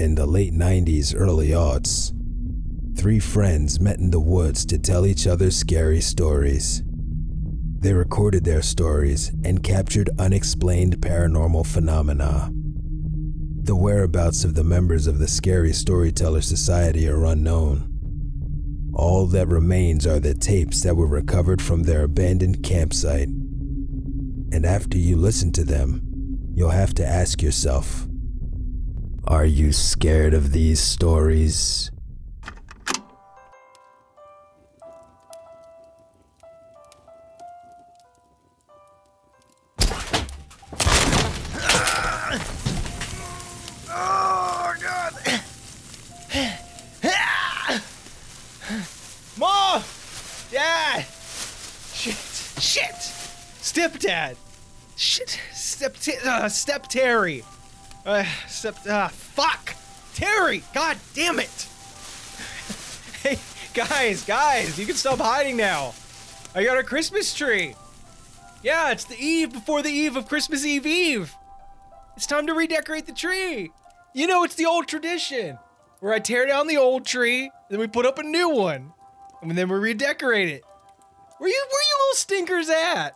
In the late 90s, early aughts, three friends met in the woods to tell each other scary stories. They recorded their stories and captured unexplained paranormal phenomena. The whereabouts of the members of the Scary Storyteller Society are unknown. All that remains are the tapes that were recovered from their abandoned campsite. And after you listen to them, you'll have to ask yourself Are you scared of these stories? Mom! Dad! Shit! Shit! Stepdad! Shit! Step uh, Step Terry! Uh, step uh, fuck! Terry! God damn it! hey, guys, guys, you can stop hiding now. I got a Christmas tree. Yeah, it's the eve before the eve of Christmas Eve Eve. It's time to redecorate the tree. You know, it's the old tradition where I tear down the old tree, then we put up a new one, and then we redecorate it. Where you, where you little stinkers at?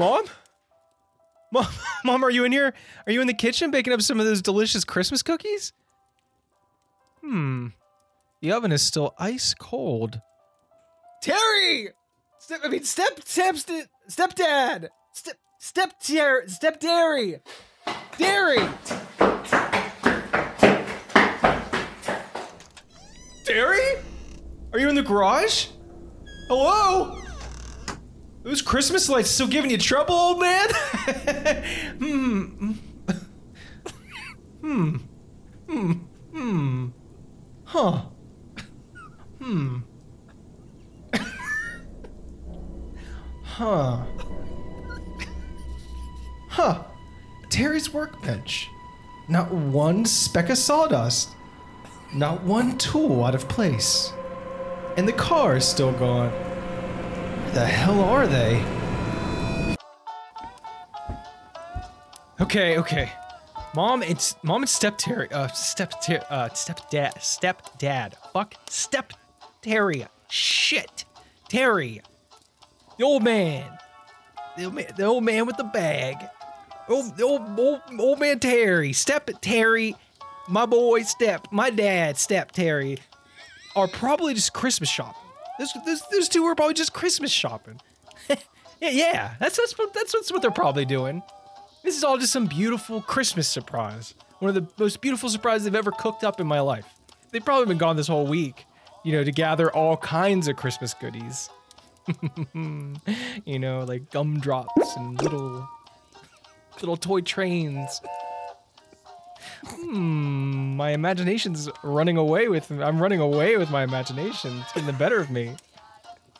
Mom? Mom, Mom, are you in here? Are you in the kitchen baking up some of those delicious Christmas cookies? Hmm. The oven is still ice cold. Terry! Step, I mean, step, step, step, stepdad! Step, step, tier, step, dairy! Dairy! Dairy? Are you in the garage? Hello? Those Christmas lights still giving you trouble, old man? hmm. Hmm. Hmm. Hmm. Huh. Hmm. Huh. Huh. Terry's workbench. Not one speck of sawdust. Not one tool out of place. And the car is still gone. The hell are they? Okay, okay. Mom and mom and step Terry, uh, step uh, step dad, step dad. Fuck, step Terry. Shit, Terry. The old man. The old man, the old man with the bag. Old, the old, old, old man Terry. Step Terry. My boy Step. My dad Step Terry. Are probably just Christmas shopping. Those, those, those two were probably just Christmas shopping. yeah, yeah. That's that's what that's what's what they're probably doing. This is all just some beautiful Christmas surprise. One of the most beautiful surprises I've ever cooked up in my life. They've probably been gone this whole week, you know, to gather all kinds of Christmas goodies. you know, like gumdrops and little little toy trains. Hmm, my imagination's running away with me. I'm running away with my imagination. It's getting the better of me.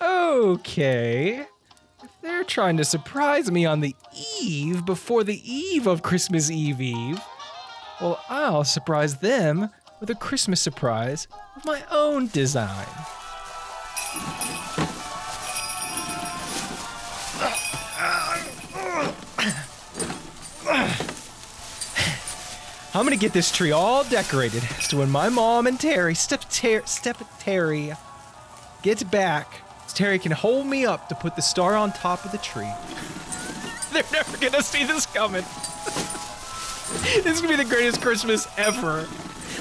Okay. If they're trying to surprise me on the eve before the eve of Christmas Eve Eve, well, I'll surprise them with a Christmas surprise of my own design. I'm gonna get this tree all decorated so when my mom and Terry, Step, ter- Step Terry, gets back, Terry can hold me up to put the star on top of the tree. They're never gonna see this coming. this is gonna be the greatest Christmas ever.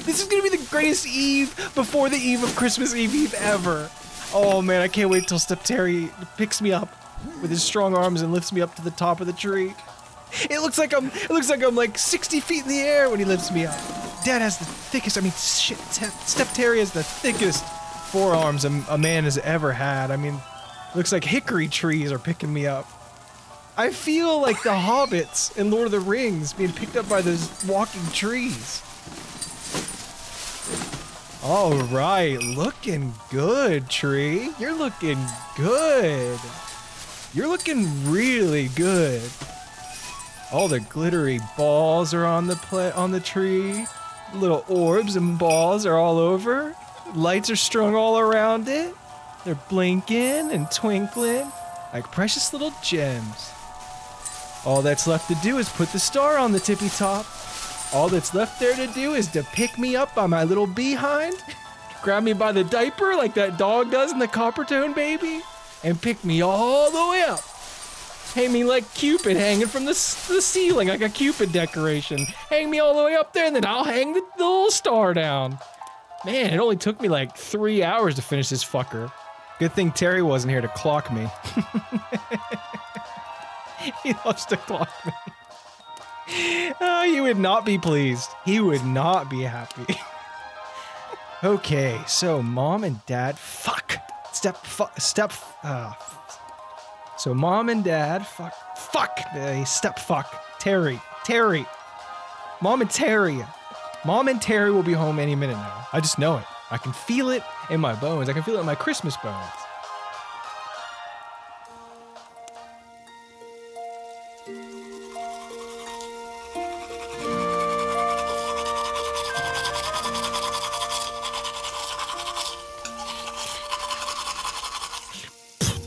This is gonna be the greatest Eve before the Eve of Christmas Eve Eve ever. Oh man, I can't wait till Step Terry picks me up with his strong arms and lifts me up to the top of the tree. It looks like I'm. It looks like I'm like 60 feet in the air when he lifts me up. Dad has the thickest. I mean, shit. Step Terry has the thickest forearms a, a man has ever had. I mean, looks like hickory trees are picking me up. I feel like the hobbits in Lord of the Rings being picked up by those walking trees. All right, looking good, tree. You're looking good. You're looking really good. All the glittery balls are on the pla- on the tree. Little orbs and balls are all over. Lights are strung all around it. They're blinking and twinkling like precious little gems. All that's left to do is put the star on the tippy top. All that's left there to do is to pick me up by my little behind, grab me by the diaper like that dog does in the Coppertone baby, and pick me all the way up. Hang me like Cupid hanging from the, the ceiling like a Cupid decoration. Hang me all the way up there, and then I'll hang the, the little star down. Man, it only took me like three hours to finish this fucker. Good thing Terry wasn't here to clock me. he loves to clock me. Oh, he would not be pleased. He would not be happy. okay, so mom and dad, fuck. Step, fuck, step, uh, so mom and dad, fuck, fuck, they step fuck. Terry, Terry, mom and Terry, mom and Terry will be home any minute now. I just know it. I can feel it in my bones. I can feel it in my Christmas bones.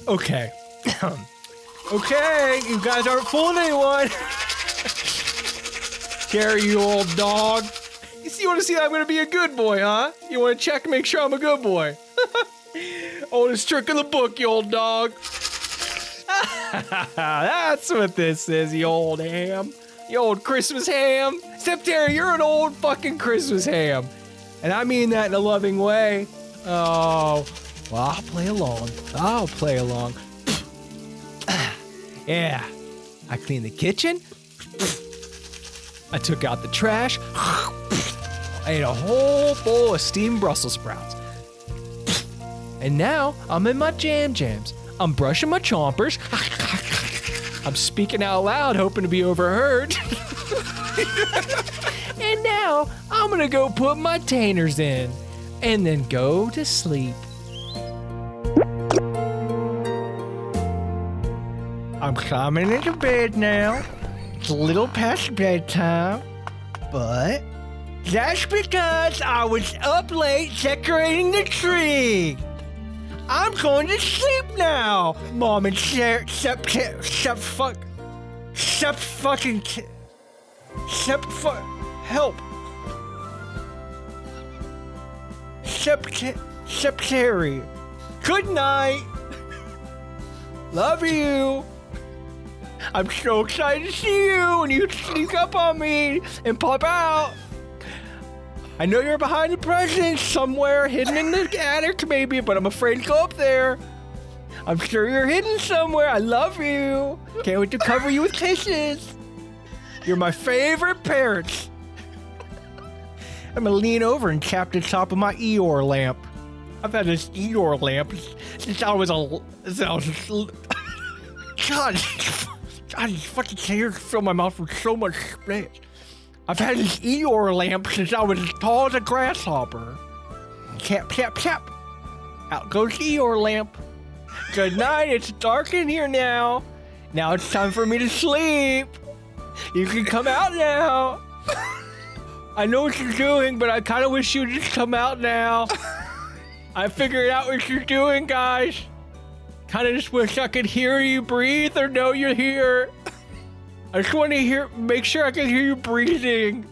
Okay. Okay, you guys aren't fooling anyone. Gary, you old dog. You see, you want to see that I'm going to be a good boy, huh? You want to check, make sure I'm a good boy. Oldest trick in the book, you old dog. That's what this is, you old ham. You old Christmas ham. Except Terry, you're an old fucking Christmas ham. And I mean that in a loving way. Oh, well, I'll play along. I'll play along. Yeah. I cleaned the kitchen. I took out the trash. I ate a whole bowl of steamed Brussels sprouts. And now I'm in my jam jams. I'm brushing my chompers. I'm speaking out loud, hoping to be overheard. and now I'm gonna go put my tainers in and then go to sleep. I'm climbing into bed now. It's a little past bedtime, but that's because I was up late decorating the tree. I'm going to sleep now, Mom and Sarah. Sep, sep, fuck. Sep, fucking. Sep, fuck. Help. Sep, Septary. Good night. Love you. I'm so excited to see you and you sneak up on me and pop out. I know you're behind the presents somewhere, hidden in the attic maybe, but I'm afraid to go up there. I'm sure you're hidden somewhere. I love you. Can't wait to cover you with kisses. You're my favorite parents. I'm gonna lean over and tap the top of my Eeyore lamp. I've had this Eeyore lamp since I was a. Since I was a God, God, these fucking tears fill my mouth with so much spit. I've had this Eeyore lamp since I was as tall as a grasshopper. Tap, tap, tap. Out goes the Eeyore lamp. Good night, it's dark in here now. Now it's time for me to sleep. You can come out now. I know what you're doing, but I kind of wish you'd just come out now. I figured out what you're doing, guys. Kind of just wish I could hear you breathe or know you're here. I just want to hear, make sure I can hear you breathing.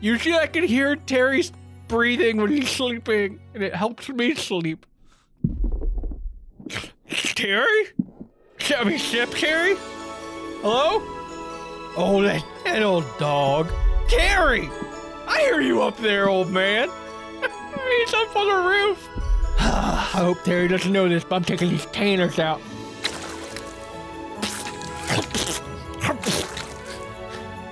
Usually I can hear Terry's breathing when he's sleeping, and it helps me sleep. Terry? I mean, Shep Terry? Hello? Oh, that, that old dog. Terry! I hear you up there, old man. He's up on the roof. I hope Terry doesn't know this, but I'm taking these tanners out.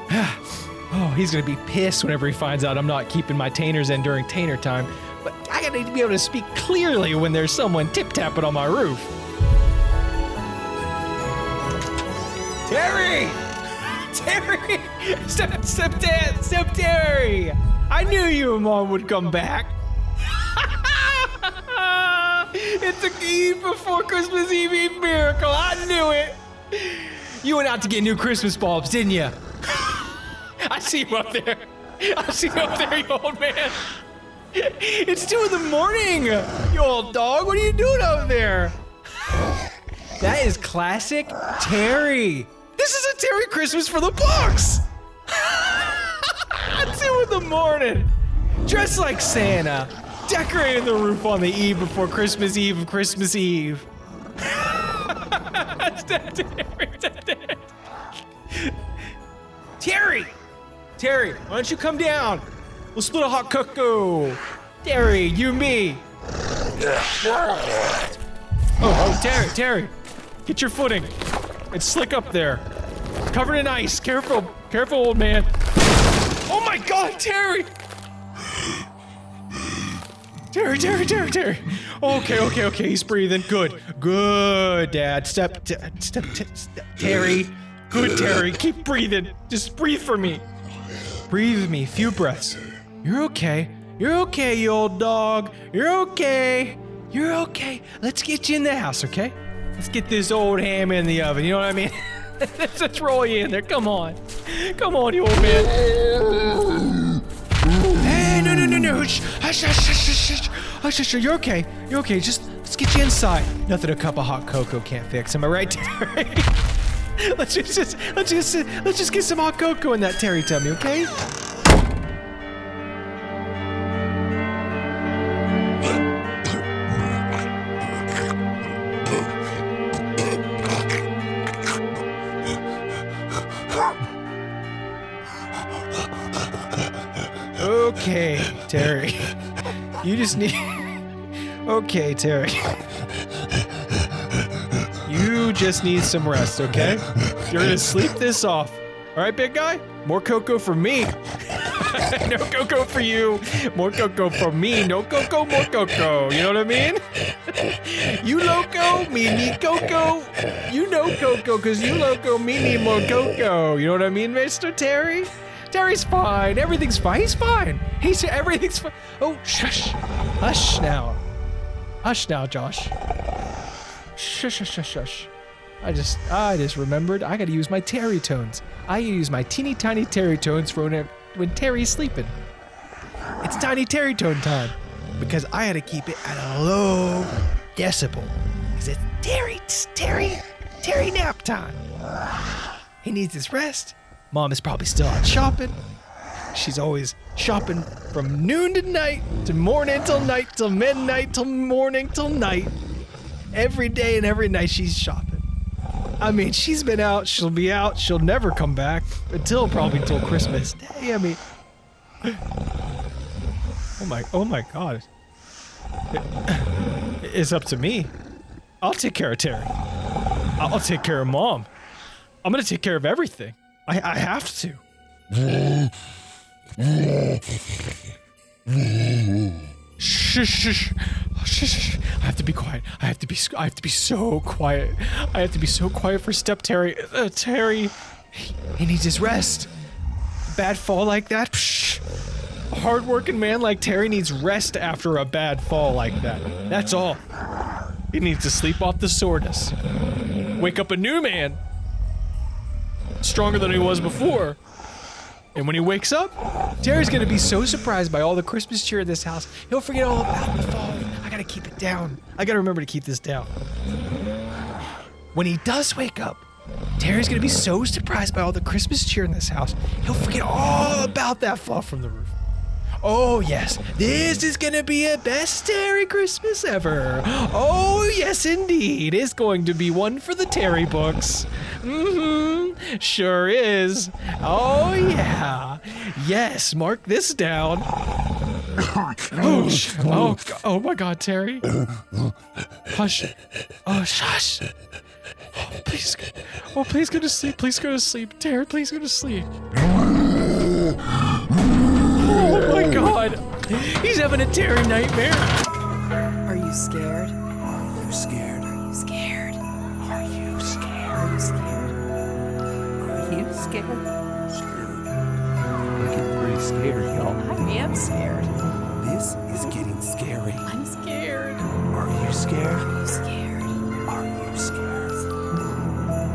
oh, he's gonna be pissed whenever he finds out I'm not keeping my tainers in during tainer time. But I gotta be able to speak clearly when there's someone tip tapping on my roof. Terry! Terry! Step, step, dad, step, Terry! I knew you and mom would come back. It's a Eve before Christmas Eve Eve miracle. I knew it. You went out to get new Christmas bulbs, didn't you? I see you up there. I see you up there, you old man. It's two in the morning, you old dog. What are you doing out there? That is classic Terry. This is a Terry Christmas for the books. Two in the morning, dressed like Santa, decorating the roof on the eve before Christmas Eve of Christmas Eve. Terry! Terry, why don't you come down? We'll split a hot cocoa. Terry, you, me. Oh, oh, Terry, Terry, get your footing. It's slick up there. Covered in ice. Careful, careful, old man. Oh my God, Terry! Terry, Terry, Terry, Terry. Okay, okay, okay. He's breathing. Good, good, Dad. Step, t- step, t- step, Terry. Good, Terry. Keep breathing. Just breathe for me. Breathe me. Few breaths. You're okay. You're okay, you old dog. You're okay. You're okay. Let's get you in the house, okay? Let's get this old ham in the oven. You know what I mean? Let's just roll you in there. Come on. Come on, you old man. Hush, hush, hush, hush, hush. You're okay. You're okay. Just let's get you inside. Nothing a cup of hot cocoa can't fix. Am I right, Terry? let's just, let's just let's just get some hot cocoa in that Terry tummy? Okay, just need. Okay, Terry. You just need some rest, okay? You're gonna sleep this off. All right, big guy? More cocoa for me. no cocoa for you. More cocoa for me. No cocoa, more cocoa. You know what I mean? you loco, me need cocoa. You know cocoa, cause you loco, me need more cocoa. You know what I mean, Mr. Terry? Terry's fine. Everything's fine. He's fine. He's everything's fine. Oh, shush. Hush now. Hush now, Josh. Shush, shush, shush, shush. I just, I just remembered. I gotta use my Terry tones. I use my teeny tiny Terry tones for when, when Terry's sleeping. It's tiny Terry tone time because I had to keep it at a low decibel because it's Terry, Terry, Terry nap time. He needs his rest. Mom is probably still out shopping. She's always shopping from noon to night, to morning till night, till midnight, till morning, till night. Every day and every night she's shopping. I mean, she's been out, she'll be out, she'll never come back until probably till Christmas Day. I mean, oh my, oh my God. It- it's up to me. I'll take care of Terry. I'll take care of mom. I'm gonna take care of everything. I, I have to. Shh, shh, shh, shh. I have to be quiet. I have to be. I have to be so quiet. I have to be so quiet for Step Terry. Uh, Terry, he, he needs his rest. Bad fall like that. Psh. A hardworking man like Terry needs rest after a bad fall like that. That's all. He needs to sleep off the soreness. Wake up a new man. Stronger than he was before. And when he wakes up, Terry's gonna be so surprised by all the Christmas cheer in this house, he'll forget all about the fall. I gotta keep it down. I gotta remember to keep this down. When he does wake up, Terry's gonna be so surprised by all the Christmas cheer in this house, he'll forget all about that fall from the roof. Oh, yes, this is gonna be a best Terry Christmas ever. Oh, yes, indeed. It's going to be one for the Terry books. Mm hmm, sure is. Oh, yeah. Yes, mark this down. Ouch. Oh, oh, oh my God, Terry. Hush. Oh, shush. Oh, please. go- Oh, please go to sleep. Please go to sleep. Terry, please go to sleep. Oh my God. He's having a Terry nightmare. Are you scared? Are you scared? Are you scared? Are you scared? Are you scared? Are you scared? I'm getting pretty scared, y'all. I am scared. This is getting scary. I'm scared. Are you scared? Are you scared?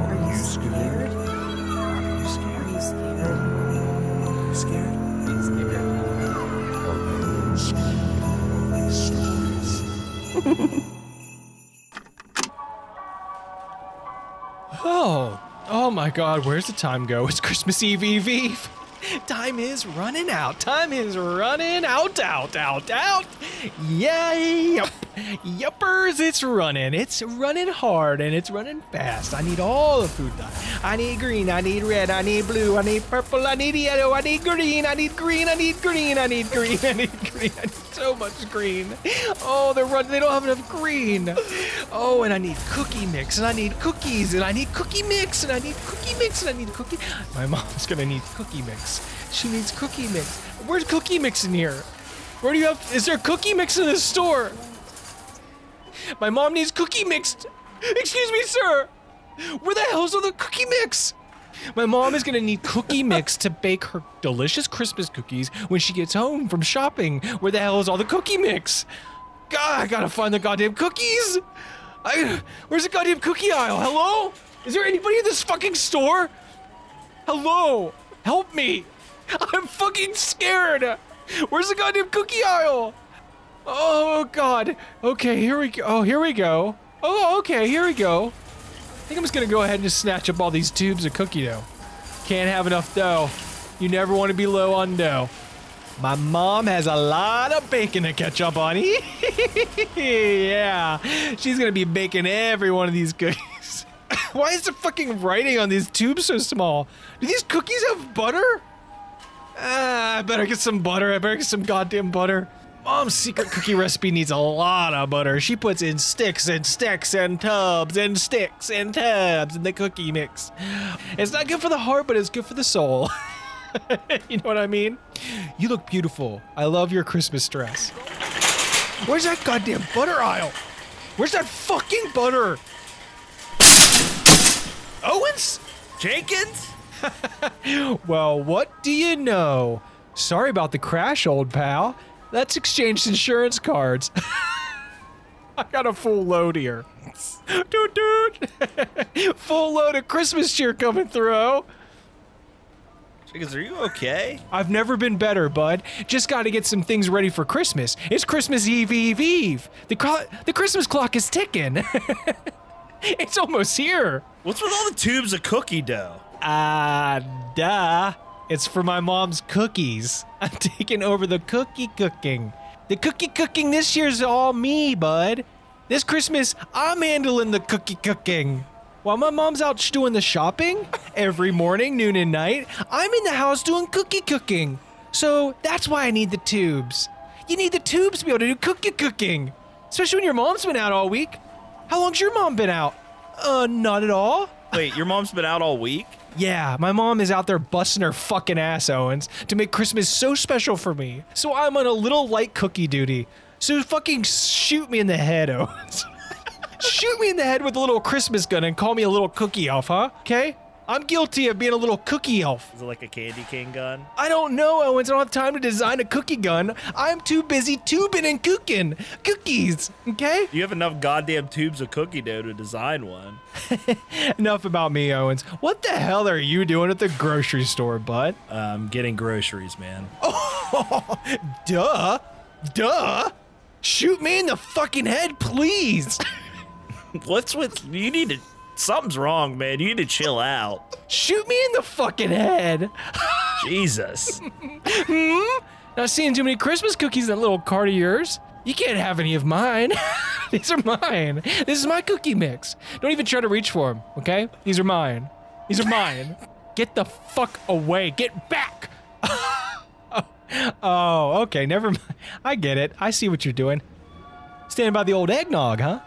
Are you scared? Are you scared? Are you scared? Are you scared? Are you scared? Oh, my God, where's the time go? It's Christmas Eve, Eve, Eve. Time is running out. Time is running out, out, out, out. Yup. Yuppers, it's running. It's running hard and it's running fast. I need all the food dye. I need green, I need red, I need blue, I need purple, I need yellow, I need green, I need green, I need green, I need green, I need green, I need so much green. Oh, they're running, they don't have enough green. Oh, and I need cookie mix, and I need cookies, and I need cookie mix, and I need cookie mix, and I need cookie. My mom's gonna need cookie mix. She needs cookie mix. Where's cookie mix in here? Where do you have? Is there cookie mix in this store? My mom needs cookie mix. Excuse me, sir. Where the hell's all the cookie mix? My mom is gonna need cookie mix to bake her delicious Christmas cookies when she gets home from shopping. Where the hell is all the cookie mix? God, I gotta find the goddamn cookies. I, where's the goddamn cookie aisle? Hello? Is there anybody in this fucking store? Hello? Help me. I'm fucking scared. Where's the goddamn cookie aisle? Oh god. Okay, here we go. Oh, here we go. Oh, okay, here we go. I think I'm just gonna go ahead and just snatch up all these tubes of cookie dough. Can't have enough dough. You never want to be low on dough. My mom has a lot of bacon to catch up on. yeah, she's gonna be baking every one of these cookies. Why is the fucking writing on these tubes so small? Do these cookies have butter? Ah, I better get some butter. I better get some goddamn butter. Mom's secret cookie recipe needs a lot of butter. She puts in sticks and sticks and tubs and sticks and tubs in the cookie mix. It's not good for the heart, but it's good for the soul. you know what I mean? You look beautiful. I love your Christmas dress. Where's that goddamn butter aisle? Where's that fucking butter? Owens? Jenkins? Well, what do you know? Sorry about the crash, old pal. Let's exchange insurance cards. I got a full load here. Doot doot. full load of Christmas cheer coming through. Jenkins, are you okay? I've never been better, bud. Just got to get some things ready for Christmas. It's Christmas Eve, Eve, Eve. The, clo- the Christmas clock is ticking. it's almost here. What's with all the tubes of cookie dough? Ah, duh. It's for my mom's cookies. I'm taking over the cookie cooking. The cookie cooking this year's all me, bud. This Christmas, I'm handling the cookie cooking. While my mom's out doing the shopping every morning, noon, and night, I'm in the house doing cookie cooking. So that's why I need the tubes. You need the tubes to be able to do cookie cooking, especially when your mom's been out all week. How long's your mom been out? Uh, not at all. Wait, your mom's been out all week? Yeah, my mom is out there busting her fucking ass, Owens, to make Christmas so special for me. So I'm on a little light cookie duty. So fucking shoot me in the head, Owens. shoot me in the head with a little Christmas gun and call me a little cookie elf, huh? Okay? I'm guilty of being a little cookie elf. Is it like a candy cane gun? I don't know, Owens. I don't have time to design a cookie gun. I'm too busy tubing and cooking cookies, okay? You have enough goddamn tubes of cookie dough to design one. Enough about me, Owens. What the hell are you doing at the grocery store, bud? Um, getting groceries, man. Duh. Duh. Shoot me in the fucking head, please. What's with you? Need to. Something's wrong, man. You need to chill out. Shoot me in the fucking head. Jesus. Hmm? Not seeing too many Christmas cookies in that little cart of yours. You can't have any of mine. These are mine. This is my cookie mix. Don't even try to reach for them, okay? These are mine. These are mine. Get the fuck away. Get back. oh, okay. Never mind. I get it. I see what you're doing. Standing by the old eggnog, huh?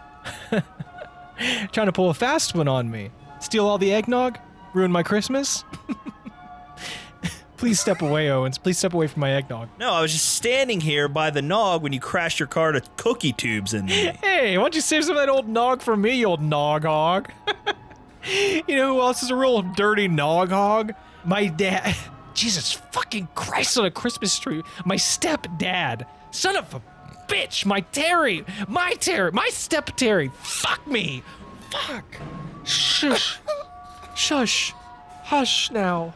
Trying to pull a fast one on me. Steal all the eggnog? Ruin my Christmas? Please step away, Owens. Please step away from my eggnog. No, I was just standing here by the nog when you crashed your car to cookie tubes in me. Hey, why don't you save some of that old nog for me, you old nog hog? you know who else is a real dirty nog hog? My dad. Jesus fucking Christ on a Christmas tree. My stepdad. Son of a bitch. My Terry. My Terry. My step Terry. Fuck me. Fuck. Shush. Shush. Hush now.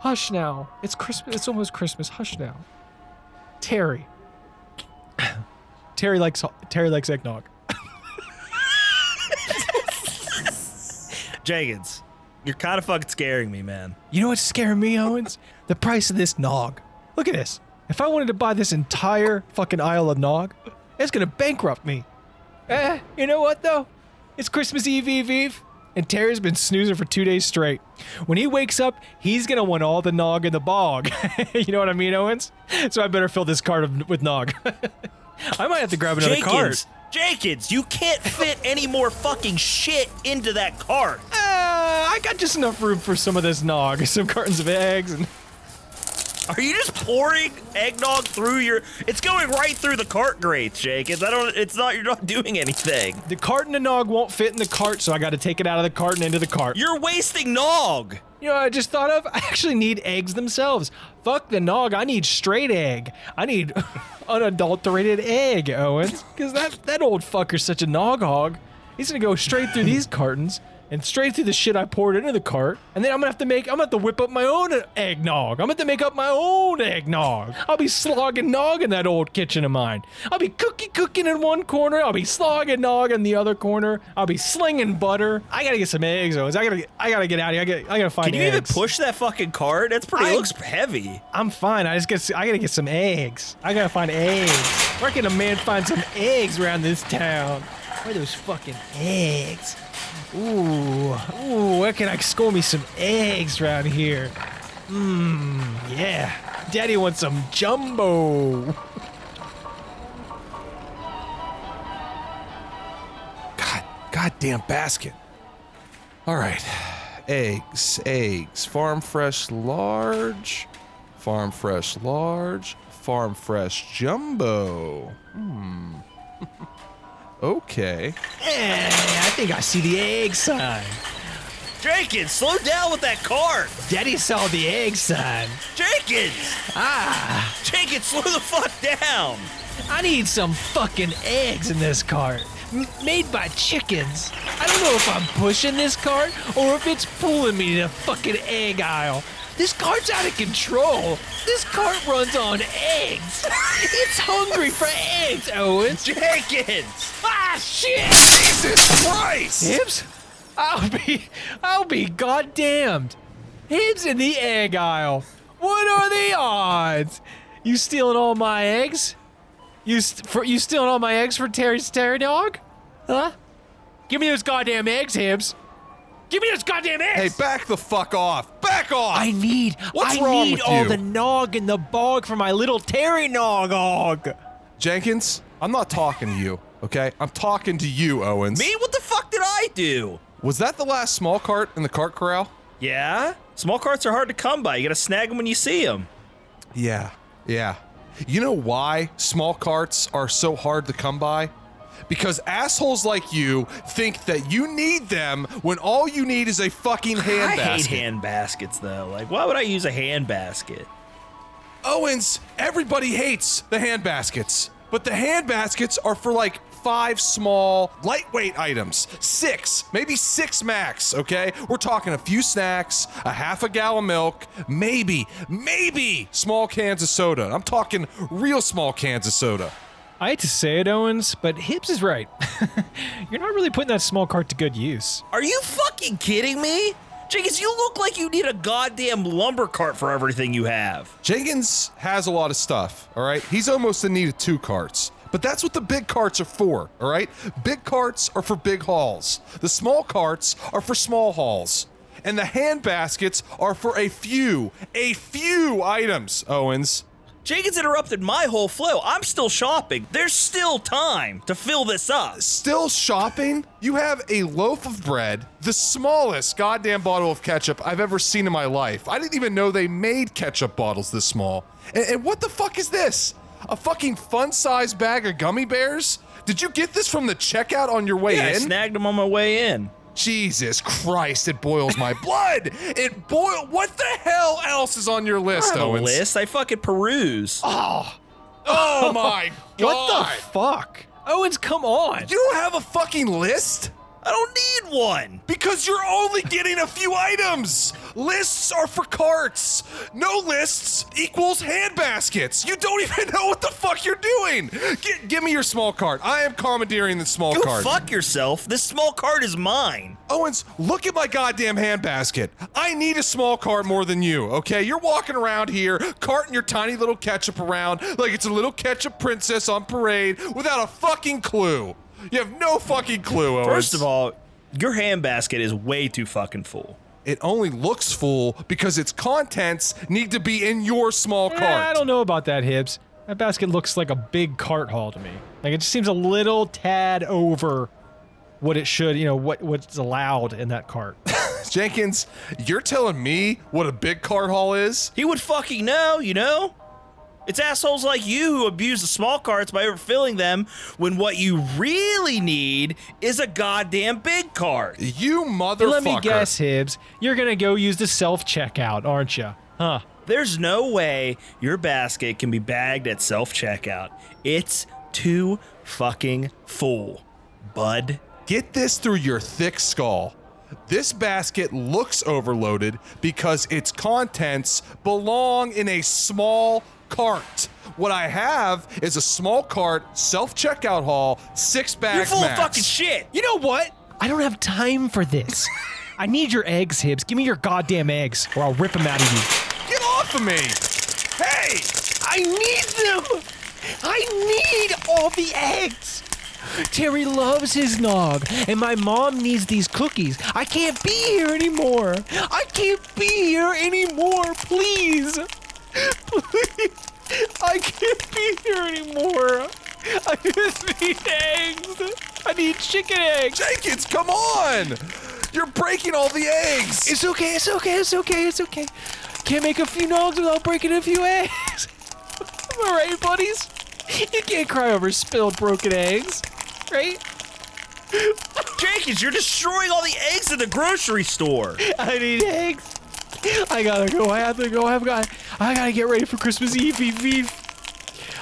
Hush now. It's Christmas. It's almost Christmas. Hush now. Terry. Terry likes Terry likes eggnog. Jenkins, you're kind of fucking scaring me, man. You know what's scaring me, Owens? The price of this nog. Look at this. If I wanted to buy this entire fucking aisle of nog, it's gonna bankrupt me. Eh, you know what though? It's Christmas Eve, Eve, Eve, and Terry's been snoozing for two days straight. When he wakes up, he's gonna want all the nog in the bog. you know what I mean, Owens? So I better fill this cart of, with nog. I might have to grab another cart. Jenkins, Jenkins, you can't fit any more fucking shit into that cart. Uh, I got just enough room for some of this nog, some cartons of eggs, and Are you just pouring eggnog through your? It's going right through the cart grates, Jenkins. I don't. It's not. You're not doing anything. the carton of nog won't fit in the cart, so I got to take it out of the cart and into the cart. You're wasting nog. You know what I just thought of? I actually need eggs themselves. Fuck the nog. I need straight egg. I need unadulterated egg, Owens. Because that, that old fucker's such a nog hog. He's gonna go straight through these cartons and straight through the shit I poured into the cart. And then I'm gonna have to make, I'm gonna have to whip up my own eggnog. I'm gonna have to make up my own eggnog. I'll be slogging nog in that old kitchen of mine. I'll be cookie cooking in one corner. I'll be slogging nog in the other corner. I'll be slinging butter. I gotta get some eggs, Owens. I gotta, I gotta get out of here. I gotta, I gotta find Can you even push that fucking cart? That's pretty. I- it looks heavy. I'm fine. I just get. I gotta get some eggs. I gotta find eggs. Where can a man find some eggs around this town? Where are those fucking eggs? Ooh, ooh. Where can I score me some eggs around here? Mmm, yeah. Daddy wants some jumbo. God, goddamn basket. All right. Eggs, eggs. Farm fresh large. Farm fresh large. Farm fresh jumbo. Hmm. okay. Eh, I think I see the egg sign. Jenkins, slow down with that cart. Daddy saw the egg sign. Jenkins, Ah, Jenkins, slow the fuck down. I need some fucking eggs in this cart. M- made by chickens. I don't know if I'm pushing this cart or if it's pulling me to the fucking egg aisle. This cart's out of control. This cart runs on eggs. It's hungry for eggs, Owens. Jenkins. Ah, shit! Jesus Christ! Hibbs? I'll be, I'll be goddamned. Hibbs in the egg aisle. What are the odds? You stealing all my eggs? You st- for you stealing all my eggs for Terry's Terry dog? Huh? Give me those goddamn eggs, Hibbs. Give me this goddamn ass! Hey, back the fuck off! Back off! I need, What's I wrong need with all you? the nog in the bog for my little Terry nog hog. Jenkins, I'm not talking to you, okay? I'm talking to you, Owens. Me? What the fuck did I do? Was that the last small cart in the cart corral? Yeah. Small carts are hard to come by. You gotta snag them when you see them. Yeah, yeah. You know why small carts are so hard to come by? Because assholes like you think that you need them when all you need is a fucking hand I hand hate hand baskets though. Like, why would I use a hand basket? Owens, everybody hates the hand baskets, but the hand baskets are for like five small, lightweight items. Six, maybe six max, okay? We're talking a few snacks, a half a gallon of milk, maybe, maybe small cans of soda. I'm talking real small cans of soda. I hate to say it, Owens, but Hibbs is right. You're not really putting that small cart to good use. Are you fucking kidding me? Jenkins, you look like you need a goddamn lumber cart for everything you have. Jenkins has a lot of stuff, all right? He's almost in need of two carts. But that's what the big carts are for, all right? Big carts are for big hauls. The small carts are for small hauls. And the hand baskets are for a few, a few items, Owens. Jenkins interrupted my whole flow. I'm still shopping. There's still time to fill this up. Still shopping? You have a loaf of bread, the smallest goddamn bottle of ketchup I've ever seen in my life. I didn't even know they made ketchup bottles this small. And, and what the fuck is this? A fucking fun sized bag of gummy bears? Did you get this from the checkout on your way Yeah, I snagged them on my way in. Jesus Christ, it boils my blood. It boil. What the hell else is on your list, a Owens? list. I fucking peruse. Ah. Oh my god. What the fuck? Owens, come on. you don't have a fucking list? I don't need one. Because you're only getting a few items, Lists are for carts. No lists equals hand baskets. You don't even know what the fuck you're doing. Gi- give me your small cart. I am commandeering the small Go cart. fuck yourself. This small cart is mine. Owens, look at my goddamn hand basket. I need a small cart more than you, okay? You're walking around here, carting your tiny little ketchup around like it's a little ketchup princess on parade without a fucking clue. You have no fucking clue, Owens. First of all, your handbasket is way too fucking full. it only looks full because its contents need to be in your small cart. Eh, I don't know about that, Hibbs. That basket looks like a big cart haul to me. Like it just seems a little tad over what it should, you know, what what's allowed in that cart. Jenkins, you're telling me what a big cart haul is? He would fucking know, you know? It's assholes like you who abuse the small carts by overfilling them when what you really need is a goddamn big cart. You motherfucker. Let me guess, Hibbs. You're gonna go use the self checkout, aren't you? Huh? There's no way your basket can be bagged at self checkout. It's too fucking full, bud. Get this through your thick skull. This basket looks overloaded because its contents belong in a small cart. What I have is a small cart, self checkout hall, six bags. You're full max. of fucking shit. You know what? I don't have time for this. I need your eggs, Hibbs. Give me your goddamn eggs, or I'll rip them out of you. Get off of me! Hey! I need them. I need all the eggs. Terry loves his nog, and my mom needs these cookies. I can't be here anymore. I can't be here anymore. Please. Please. I can't be here anymore. I just need eggs. I need chicken eggs. Jenkins, come on! You're breaking all the eggs! It's okay, it's okay, it's okay, it's okay. Can't make a few nogs without breaking a few eggs. Am I right, buddies? You can't cry over spilled broken eggs, right? Jenkins, you're destroying all the eggs in the grocery store. I need eggs. I gotta go. I have to go. I've got. I gotta get ready for Christmas Eve, Eve, Eve.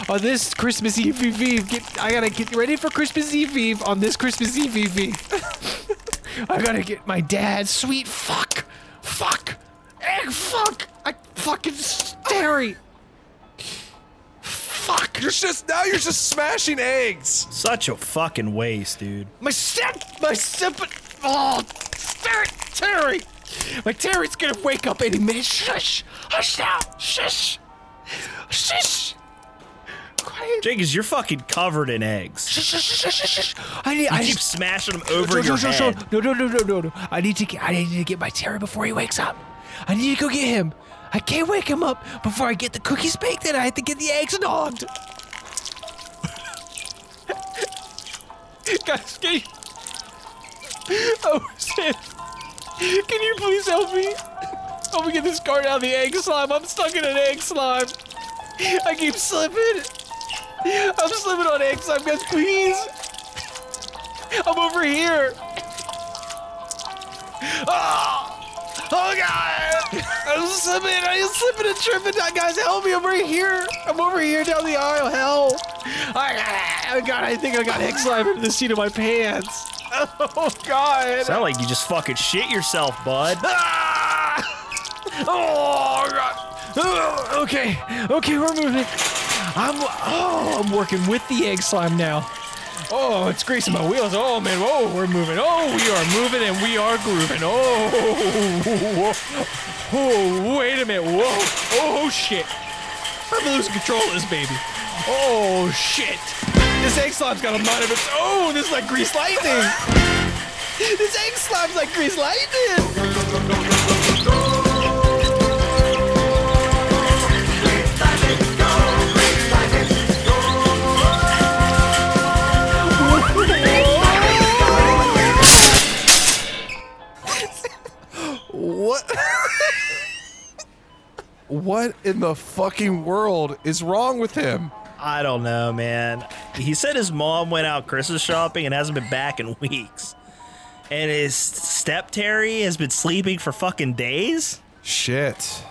On this Christmas Eve, Eve, Eve. Get, I gotta get ready for Christmas Eve, Eve. On this Christmas Eve, Eve, Eve. I gotta get my dad's sweet fuck, fuck, egg fuck. I fucking Terry. Fuck. You're just now you're just smashing eggs. Such a fucking waste, dude. My step, my step, oh, Terry, Terry, my Terry's gonna wake up any minute. Shush, hush now, shush, shush. Quiet. Jenkins, you're fucking covered in eggs. Shush, shush, shush, shush, shush. I need, You I keep need, smashing them over your shush, shush, head. No, no, no, no, no, no. I need to get, I need to get my Terry before he wakes up. I need to go get him. I can't wake him up before I get the cookies baked and I have to get the eggs dogged. Guys. Oh, shit. Can you please help me? Oh, help me get this cart out of the egg slime. I'm stuck in an egg slime. I keep slipping. I'm slipping on egg slime, guys, please. I'm over here. Oh, oh God! I'm slipping. I'm slipping and tripping. Guys, help me! I'm right here. I'm over here down the aisle. Help! I, oh God! I think I got egg slime in the seat of my pants. Oh God! Sound like you just fucking shit yourself, bud. Ah! Oh God! Oh, okay, okay, we're moving. I'm oh, I'm working with the egg slime now. Oh, it's greasing my wheels. Oh man, whoa, we're moving. Oh, we are moving and we are grooving. Oh, oh, wait a minute. Whoa, oh shit. I'm losing control of this baby. Oh shit. This egg slime's got a mind of its own. This is like grease lightning. This egg slime's like grease lightning. What? what in the fucking world is wrong with him? I don't know, man. He said his mom went out Christmas shopping and hasn't been back in weeks. And his step Terry has been sleeping for fucking days? Shit.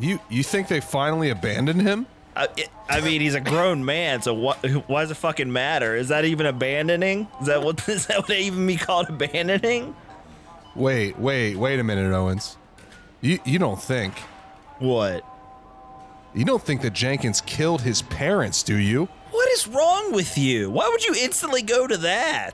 You you think they finally abandoned him? I, I mean, he's a grown man, so what? Why does it fucking matter? Is that even abandoning? Is that what? Is that what they even be called abandoning? Wait, wait, wait a minute, Owens. You you don't think What? You don't think that Jenkins killed his parents, do you? What is wrong with you? Why would you instantly go to that?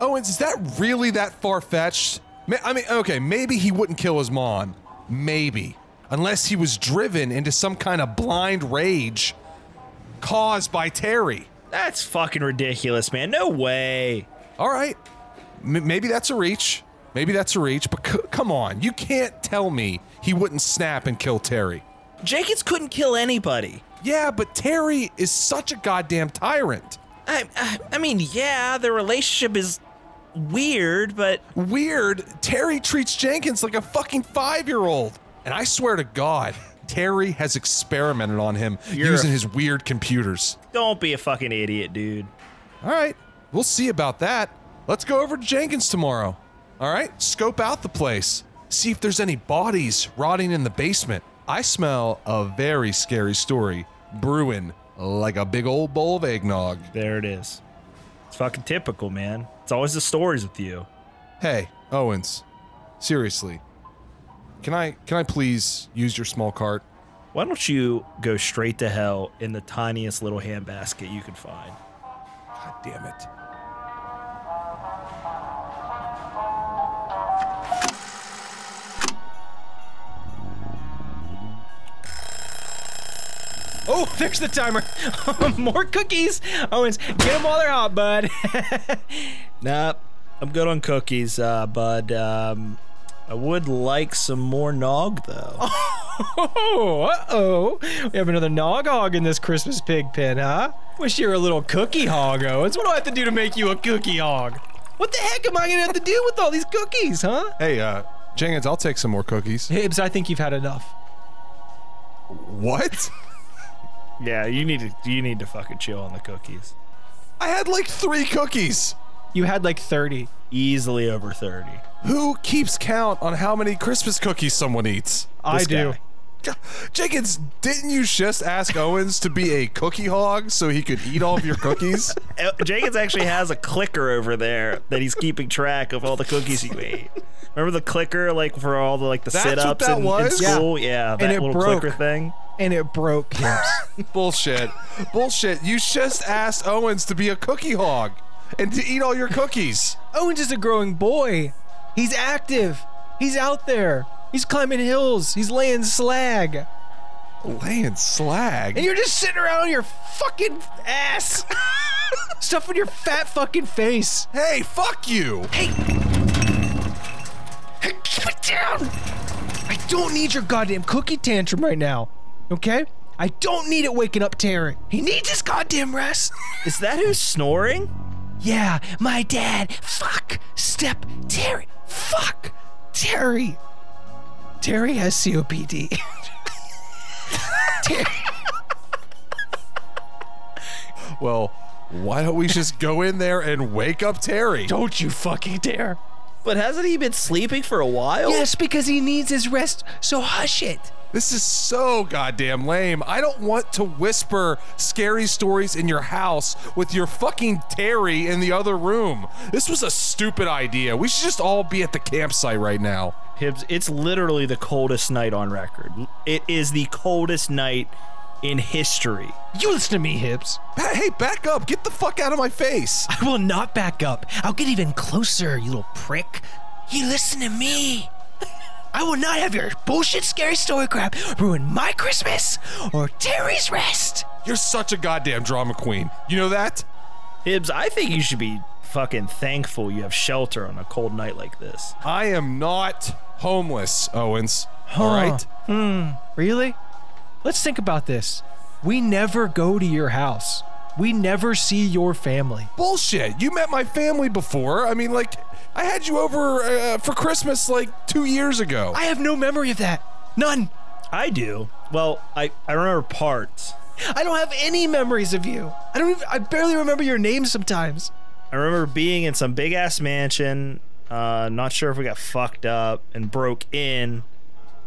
Oh, Owens, is that really that far fetched? I mean, okay, maybe he wouldn't kill his mom. Maybe. Unless he was driven into some kind of blind rage caused by Terry. That's fucking ridiculous, man. No way. All right. M- maybe that's a reach. Maybe that's a reach, but c- come on. You can't tell me he wouldn't snap and kill Terry. Jenkins couldn't kill anybody. Yeah, but Terry is such a goddamn tyrant. I, I, I mean, yeah, the relationship is weird, but Weird. Terry treats Jenkins like a fucking five year old. And I swear to God, Terry has experimented on him You're a- using his weird computers. don't be a fucking idiot, dude. All right, we'll see about that. Let's go over to Jenkins tomorrow. All right, scope out the place. See if there's any bodies rotting in the basement. I smell a very scary story brewing like a big old bowl of eggnog. There it is. It's fucking typical, man. It's always the stories with you. Hey, Owens, seriously. Can I can I please use your small cart? Why don't you go straight to hell in the tiniest little handbasket you can find? God damn it. Oh, there's the timer. More cookies. Owens, get them while they're hot, bud. Nah, I'm good on cookies, uh, bud. Um, I would like some more nog, though. oh, uh oh. We have another nog hog in this Christmas pig pen, huh? Wish you were a little cookie hog, Owens. What do I have to do to make you a cookie hog? What the heck am I gonna have to do with all these cookies, huh? Hey, uh, Jenkins, I'll take some more cookies. Hibbs, I think you've had enough. What? Yeah, you need to you need to fucking chill on the cookies. I had like three cookies. You had like 30. Easily over thirty. Who keeps count on how many Christmas cookies someone eats? I do. guy. God, Jenkins, didn't you just ask Owens to be a cookie hog so he could eat all of your cookies? Jenkins actually has a clicker over there that he's keeping track of all the cookies you ate. Remember the clicker, like for all the like the That's sit-ups in, in school? Yeah, that it little broke. clicker thing. And it broke, Hibbs. Bullshit. Bullshit. You just asked Owens to be a cookie hog and to eat all your cookies. Owens is a growing boy. He's active. He's out there. He's climbing hills. He's laying slag. Laying slag. And you're just sitting around on your fucking ass. Stuffing your fat fucking face. Hey, fuck you. Hey! Hey, keep it down! I don't need your goddamn cookie tantrum right now. Okay? I don't need it waking up Terry. He needs his goddamn rest. Is that who's snoring? Yeah, my dad. Fuck. Step Terry. Fuck. Terry. Terry has COPD. Terry. Well, why don't we just go in there and wake up Terry? Don't you fucking dare. But hasn't he been sleeping for a while? Yes, because he needs his rest, so hush it. This is so goddamn lame. I don't want to whisper scary stories in your house with your fucking Terry in the other room. This was a stupid idea. We should just all be at the campsite right now. Hibbs, it's literally the coldest night on record. It is the coldest night in history. You listen to me, Hibbs. Hey, back up. Get the fuck out of my face. I will not back up. I'll get even closer, you little prick. You listen to me. I will not have your bullshit scary story crap ruin my Christmas or Terry's rest. You're such a goddamn drama queen. You know that? Hibbs, I think you should be fucking thankful you have shelter on a cold night like this. I am not homeless, Owens. All right? Hmm. Really? Let's think about this. We never go to your house. We never see your family. Bullshit. You met my family before. I mean, like, I had you over uh, for Christmas like two years ago. I have no memory of that. None. I do. Well, I, I remember parts. I don't have any memories of you. I don't even, I barely remember your name sometimes. I remember being in some big ass mansion. Uh, not sure if we got fucked up and broke in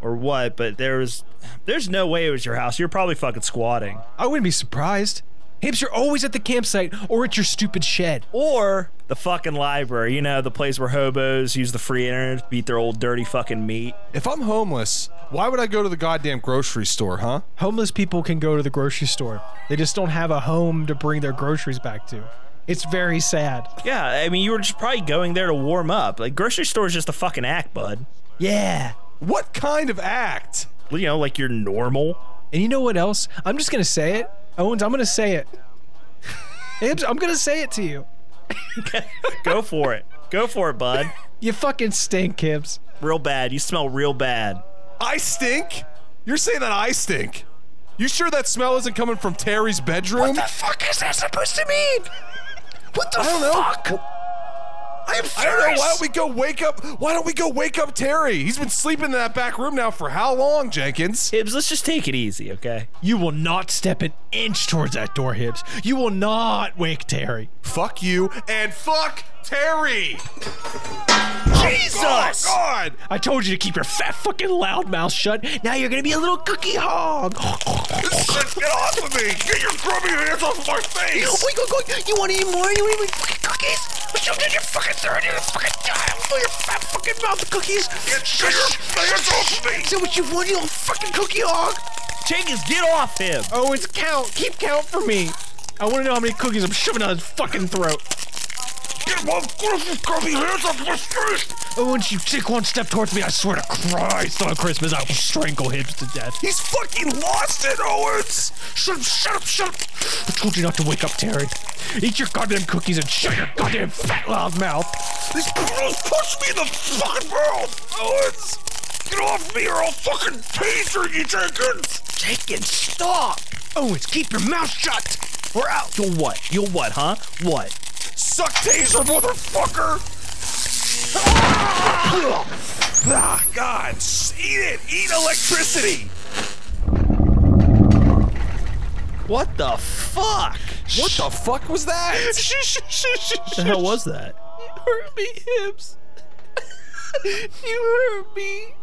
or what, but there was there's no way it was your house. You're probably fucking squatting. I wouldn't be surprised. Hibbs, you're always at the campsite or at your stupid shed. Or the fucking library, you know, the place where hobos use the free internet to beat their old dirty fucking meat. If I'm homeless, why would I go to the goddamn grocery store, huh? Homeless people can go to the grocery store. They just don't have a home to bring their groceries back to. It's very sad. Yeah, I mean, you were just probably going there to warm up. Like, grocery store is just a fucking act, bud. Yeah. What kind of act? You know, like you're normal. And you know what else? I'm just gonna say it. Owens, I'm gonna say it. I'm gonna say it to you. Go for it. Go for it, bud. You fucking stink, Hibbs. Real bad. You smell real bad. I stink? You're saying that I stink? You sure that smell isn't coming from Terry's bedroom? What the fuck is that supposed to mean? What the I don't know. Fuck? I'm I don't know. Why don't we go wake up? Why don't we go wake up Terry? He's been sleeping in that back room now for how long, Jenkins? Hibbs, let's just take it easy, okay? You will not step an inch towards that door, Hibbs. You will not wake Terry. Fuck you and fuck Terry. Jesus! Oh, God! I told you to keep your fat fucking loud mouth shut. Now you're gonna be a little cookie hog. Get off of me! Get your grubby hands off my face! Wait, go, go. You want to eat more? You want to eat fucking cookies? Shove it in your fucking throat. You're fucking die. Fill your fat fucking mouth cookies. Get your hands off me! Is that what you want, you little fucking cookie hog? Jenkins, get off him! Oh, it's count. Keep count for me. I want to know how many cookies I'm shoving down his fucking throat. Get my grubby hands off my face! Oh, once you take one step towards me, I swear to Christ on Christmas, I will strangle him to death. He's fucking lost it, Owens! Shut up, shut up, shut up! I told you not to wake up, Terry. Eat your goddamn cookies and shut your goddamn fat loud mouth. These criminals punched me in the fucking mouth! Owens! Get off me or I'll fucking taser you, Jenkins! Jenkins, stop! Owens, keep your mouth shut! Or out! You'll what? You'll what, huh? What? Suck taser, motherfucker! Ah, God, eat it! Eat electricity! What the fuck? What the fuck was that? What the hell was that? You hurt me, Hibbs. you hurt me.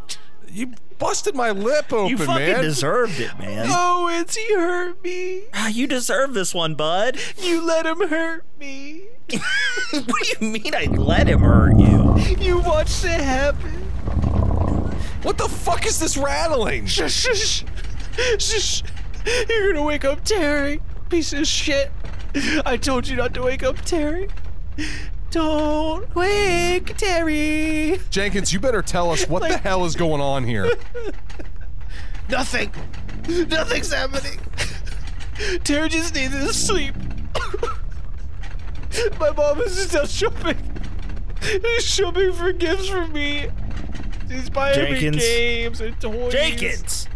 You busted my lip open, man. You fucking man. deserved it, man. Oh, it's he hurt me. Ah, you deserve this one, bud. You let him hurt me. what do you mean I let him hurt you? You watched it happen. what the fuck is this rattling? Shush, shush, shush. You're gonna wake up Terry, piece of shit. I told you not to wake up Terry. Don't wake Terry. Jenkins, you better tell us what the hell is going on here. Nothing. Nothing's happening. Terry just needs to sleep. My mom is still shopping. She's shopping for gifts for me. She's buying me Jenkins. games and toys. Jenkins!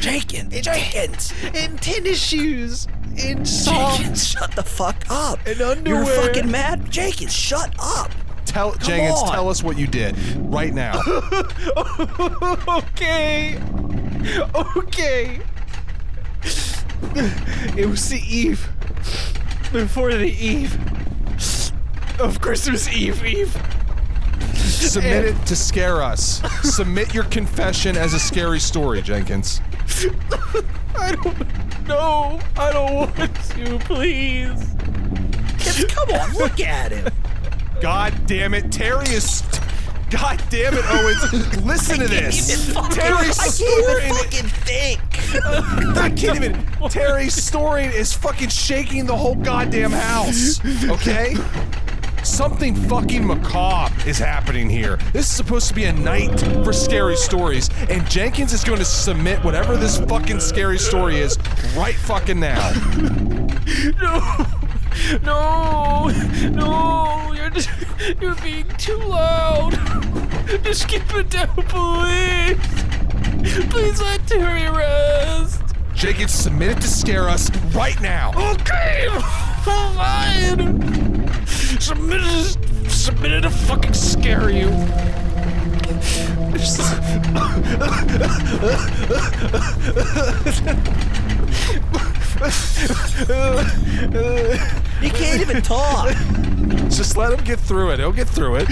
Jenkins! Jenkins! And tennis shoes. And socks. Jenkins, shut the fuck up. And You're fucking mad. Jenkins, shut up. Tell Jenkins, on. tell us what you did right now. okay. Okay. It was the eve. Before the eve. Of Christmas Eve Eve. Submit it to scare us. Submit your confession as a scary story, Jenkins. I don't know. I don't want to, please. Come on, look at him. God damn it, Terry is. God damn it, Owens. Listen to this. Terry's I story. can't even fucking think. I can't even. Terry's story is fucking shaking the whole goddamn house. Okay? Something fucking macabre is happening here. This is supposed to be a night for scary stories, and Jenkins is going to submit whatever this fucking scary story is right fucking now. No. No. No. You're just, you're being too loud. Just keep it down, please. Please let Terry rest. Jenkins, submit it to scare us right now. Okay, fine. Submit it, submit it to fucking scare you. You can't even talk. Just let him get through it. He'll get through it.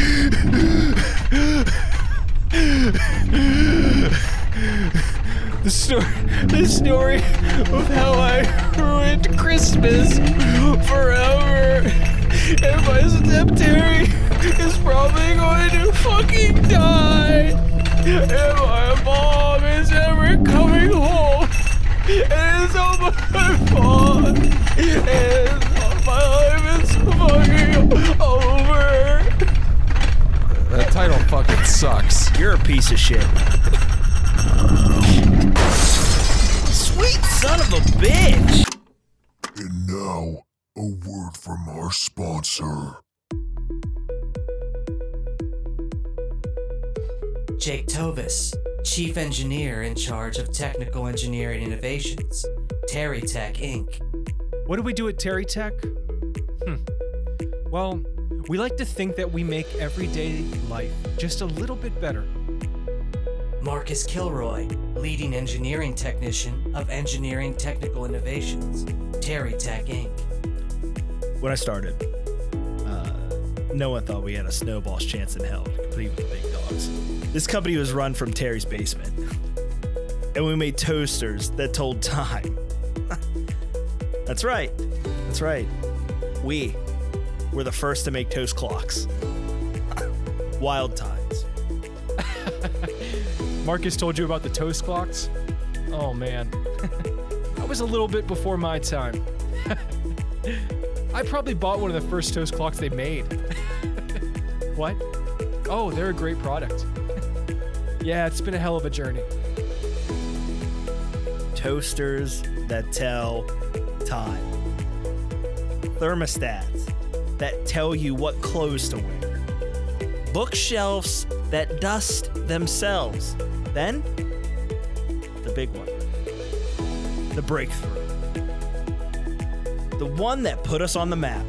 The story, the story of how I ruined Christmas forever. And my step Terry is probably going to fucking die. And my mom is never coming home. And it's all my fault. And my life is fucking over. That title fucking sucks. You're a piece of shit. Sweet son of a bitch. And now, a word from our sponsor. Jake Tovis, Chief Engineer in charge of Technical Engineering Innovations, Terry Tech Inc. What do we do at Terry Tech? Hmm. Well, we like to think that we make everyday life just a little bit better. Marcus Kilroy, Leading Engineering Technician of Engineering Technical Innovations, Terry Tech Inc. When I started, uh, no one thought we had a snowball's chance in hell to compete with the big dogs. This company was run from Terry's basement, and we made toasters that told time. That's right. That's right. We were the first to make toast clocks. Wild times. Marcus told you about the toast clocks? Oh man. that was a little bit before my time. I probably bought one of the first toast clocks they made. what? Oh, they're a great product. yeah, it's been a hell of a journey. Toasters that tell time. Thermostats that tell you what clothes to wear. Bookshelves that dust themselves. Then, the big one. The breakthrough. The one that put us on the map.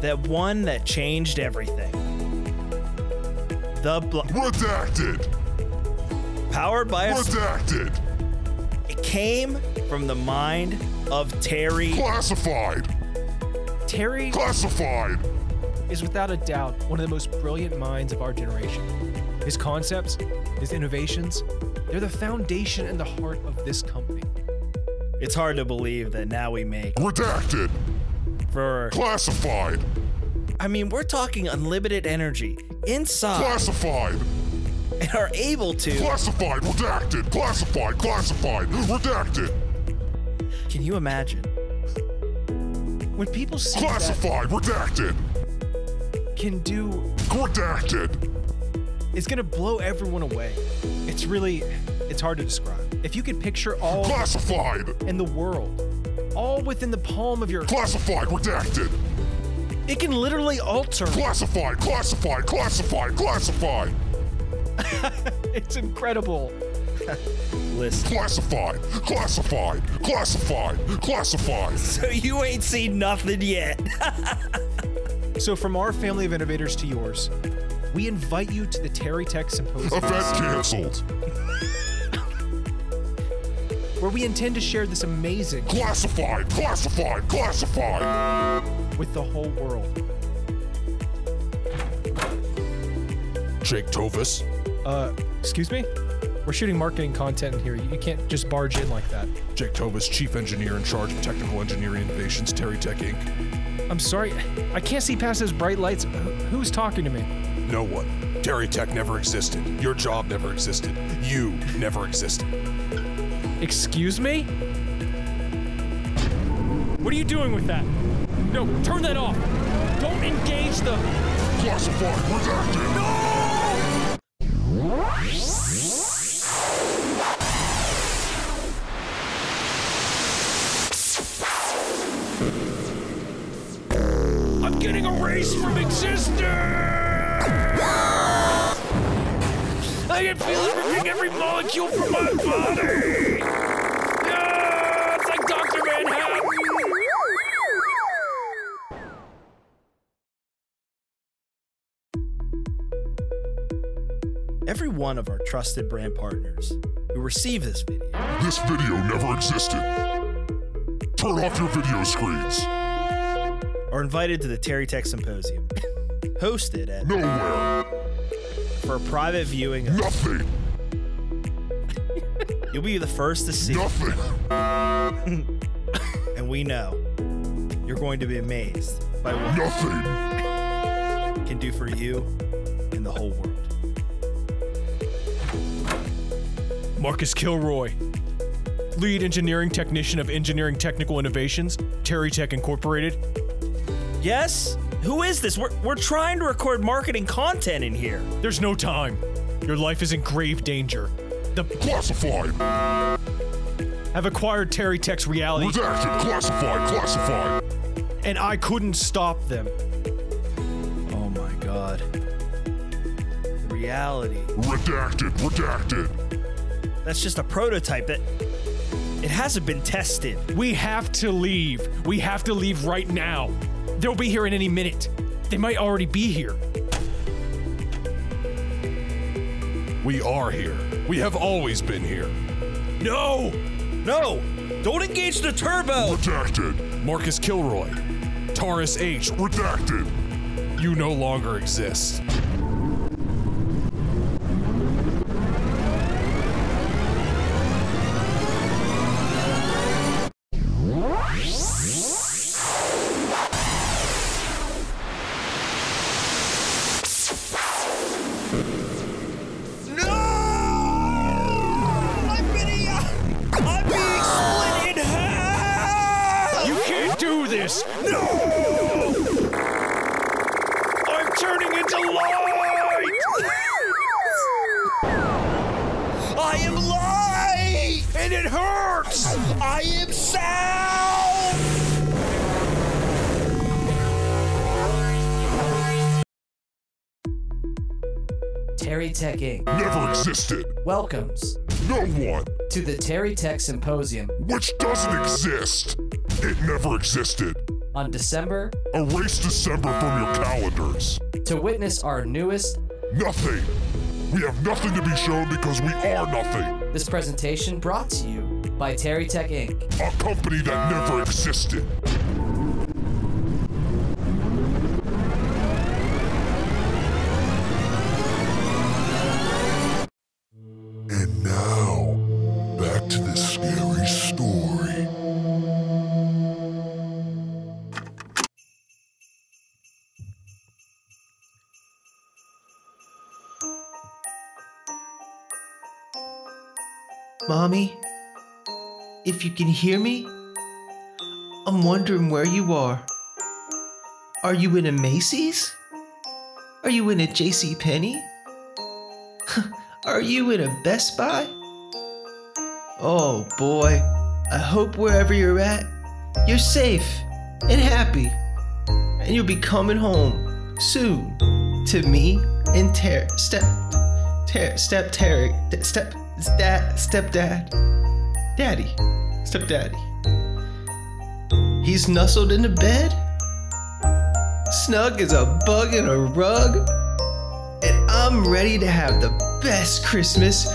That one that changed everything. The bl- Redacted! powered by a Redacted! It came from the mind of Terry. Classified! Terry Classified! is without a doubt one of the most brilliant minds of our generation. His concepts, his innovations, they're the foundation and the heart of this company. It's hard to believe that now we make Redacted! for. Classified! I mean, we're talking unlimited energy inside Classified! and are able to. Classified! Redacted! Classified! Classified! Redacted! Can you imagine? When people see that Classified! Redacted! can do Redacted! It's gonna blow everyone away. It's really, it's hard to describe. If you could picture all Classified! in the world, all within the palm of your, Classified! Redacted! it can literally alter. Classified! Classified! Classified! Classified! It's incredible. Listen. Classified! Classified! Classified! Classified! So you ain't seen nothing yet. So from our family of innovators to yours, we invite you to the Terry Tech Symposium, Event canceled! where we intend to share this amazing Classified! Classified! Classified! with the whole world. Jake Tovis. Uh, excuse me? We're shooting marketing content in here. You can't just barge in like that. Jake Tovis, Chief Engineer in charge of Technical Engineering Innovations, Terry Tech Inc. I'm sorry, I can't see past those bright lights. Who's talking to me? No one. Terry Tech never existed. Your job never existed. You never existed. Excuse me? What are you doing with that? No, turn that off. Don't engage the. Classified! Redacted! One of our trusted brand partners who receive this video This video never existed. Turn off your video screens. are invited to the Terry Tech Symposium, hosted at Nowhere. for a private viewing of Nothing. You'll be the first to see. Nothing. And we know you're going to be amazed by what Nothing. can do for you and the whole world. Marcus Kilroy, lead engineering technician of Engineering Technical Innovations, Terry Tech Incorporated. Yes? Who is this? We're, we're trying to record marketing content in here. There's no time. Your life is in grave danger. The Classified. have acquired Terry Tech's reality, Redacted. Classified. Classified. and I couldn't stop them. Oh my god. Reality. Redacted. Redacted. That's just a prototype that it hasn't been tested. We have to leave. We have to leave right now. They'll be here in any minute. They might already be here. We are here. We have always been here. No! No! Don't engage the turbo! Redacted. Marcus Kilroy, Taurus H, Redacted. you no longer exist. Existed. welcomes No one. to the Terry Tech Symposium Which doesn't exist. It never existed. on December Erase December from your calendars. to witness our newest. Nothing. We have nothing to be shown because we are nothing. This presentation brought to you by Terry Tech Inc. A company that never existed. Mommy, if you can hear me, I'm wondering where you are. Are you in a Macy's? Are you in a J.C. Penney? Are you in a Best Buy? Oh boy, I hope wherever you're at, you're safe and happy, and you'll be coming home soon to me and Ter step Ter step Terry step dad stepdad daddy stepdaddy. He's nuzzled in the bed, snug as a bug in a rug, and I'm ready to have the best Christmas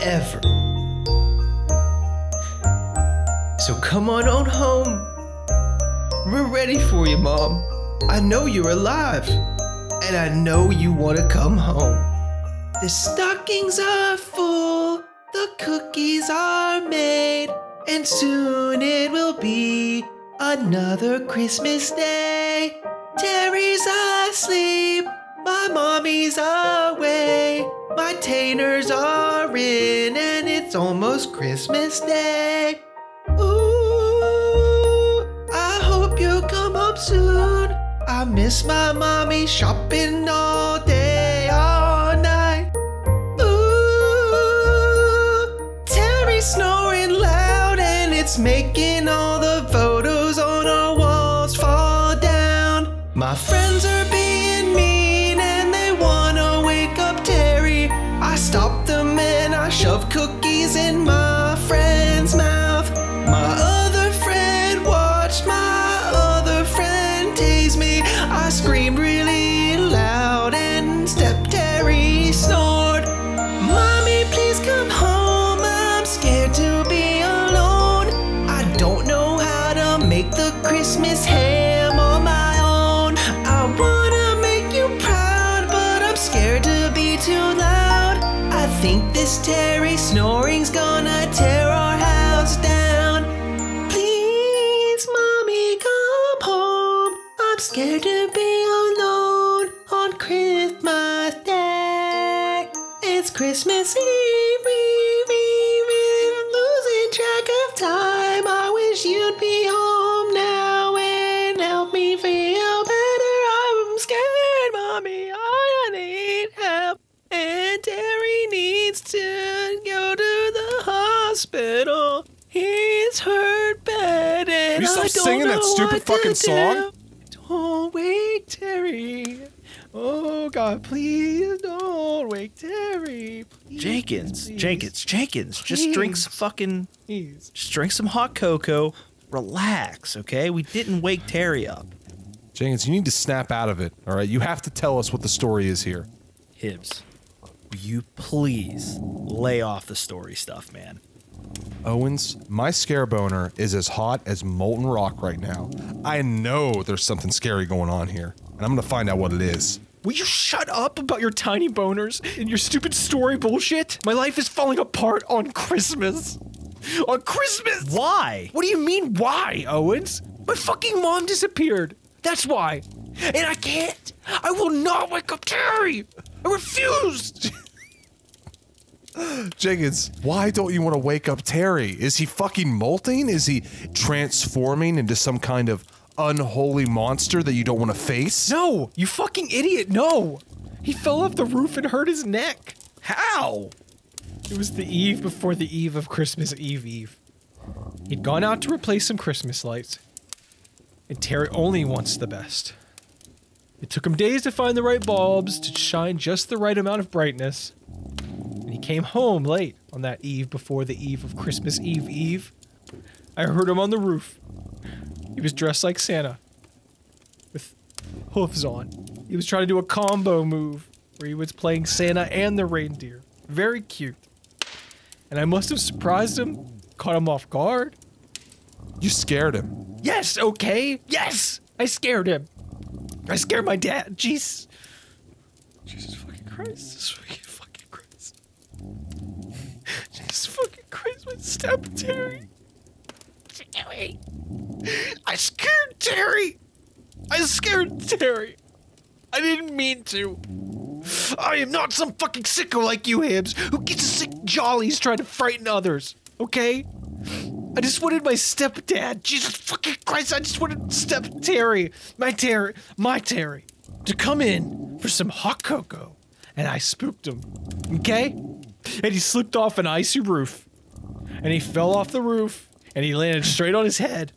ever. So come on on home. We're ready for you, Mom. I know you're alive, and I know you want to come home. The stockings are full, the cookies are made, and soon it will be another Christmas day. Terry's asleep, my mommy's away, my tainers are in, and it's almost Christmas Day. Ooh, I hope you come home soon. I miss my mommy shopping all day, making see me, me, me. i losing track of time. I wish you'd be home now and help me feel better. I'm scared, mommy. I need help. And Terry needs to go to the hospital. He's hurt bad and you stop I don't singing know that stupid fucking song? Do. Don't wait, Terry. Oh God, please don't wake Terry. Please, Jenkins, please, Jenkins, Jenkins, just drink some fucking, Please. just drink some hot cocoa. Relax, okay? We didn't wake Terry up. Jenkins, you need to snap out of it. All right, you have to tell us what the story is here. Hibbs, will you please lay off the story stuff, man? Owens, my scare boner is as hot as molten rock right now. I know there's something scary going on here, and I'm gonna find out what it is. Will you shut up about your tiny boners and your stupid story bullshit? My life is falling apart on Christmas. On Christmas! Why? What do you mean, why, Owens? My fucking mom disappeared. That's why. And I can't. I will not wake up Terry. I refuse. Jenkins, why don't you want to wake up Terry? Is he fucking molting? Is he transforming into some kind of unholy monster that you don't want to face? No, you fucking idiot. No. He fell off the roof and hurt his neck. How? It was the eve before the eve of Christmas Eve Eve. He'd gone out to replace some Christmas lights. And Terry only wants the best. It took him days to find the right bulbs to shine just the right amount of brightness. And he came home late on that eve before the eve of Christmas Eve Eve. I heard him on the roof. He was dressed like Santa with hooves on. He was trying to do a combo move where he was playing Santa and the reindeer. Very cute. And I must have surprised him, caught him off guard. You scared him. Yes, okay. Yes, I scared him. I scared my dad. Jeez. Jesus fucking Christ. Jesus fucking fucking Christ. Jesus fucking Christ. My step Terry. I scared Terry. I scared Terry. I didn't mean to. I am not some fucking sicko like you, Hibbs, who gets a sick jollies trying to frighten others. Okay? I just wanted my stepdad. Jesus fucking Christ! I just wanted step Terry, my Terry, my Terry, to come in for some hot cocoa, and I spooked him. Okay? And he slipped off an icy roof, and he fell off the roof, and he landed straight on his head,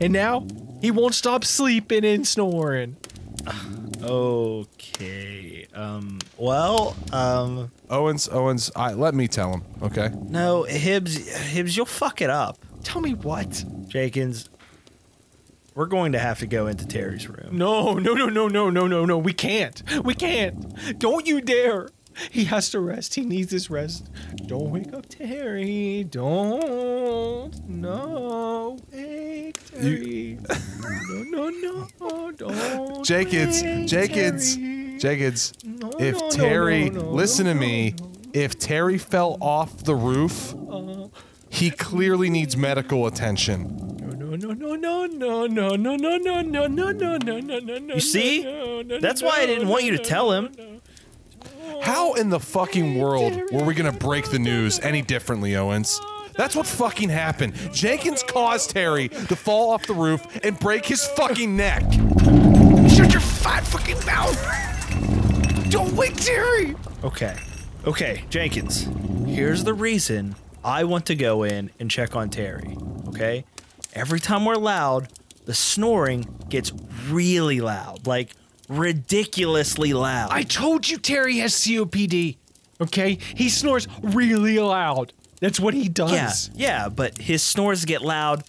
and now he won't stop sleeping and snoring. Okay. Um. Well. Um. Owens, Owens, I let me tell him, okay? No, Hibbs. Hibbs, you'll fuck it up. Tell me what? Jenkins. We're going to have to go into Terry's room. No, no, no, no, no, no, no, no. We can't. We can't. Don't you dare. He has to rest. He needs his rest. Don't wake up Terry. Don't. No. Wake Terry. no, no, no. Don't. Jenkins, wake Jenkins, Terry. Jenkins. No, if no, no, Terry, no, no, listen to no, me, if Terry fell off the roof, he clearly needs medical attention. No, no, no, no, no, no, no, no, no, no, no, no, no, no, no, no. No. You see? no, no, That's no, why I didn't no, want you to no, tell no, him. No. How in the fucking world were we gonna break the news any differently, Owens? That's what fucking happened. Jenkins caused Terry to fall off the roof and break his fucking neck. Shut your fat fucking mouth! Don't wake Terry! Okay. Okay, Jenkins. Here's the reason I want to go in and check on Terry. Okay? Every time we're loud, the snoring gets really loud. Like ridiculously loud. I told you Terry has COPD. Okay? He snores really loud. That's what he does. yeah, yeah, but his snores get loud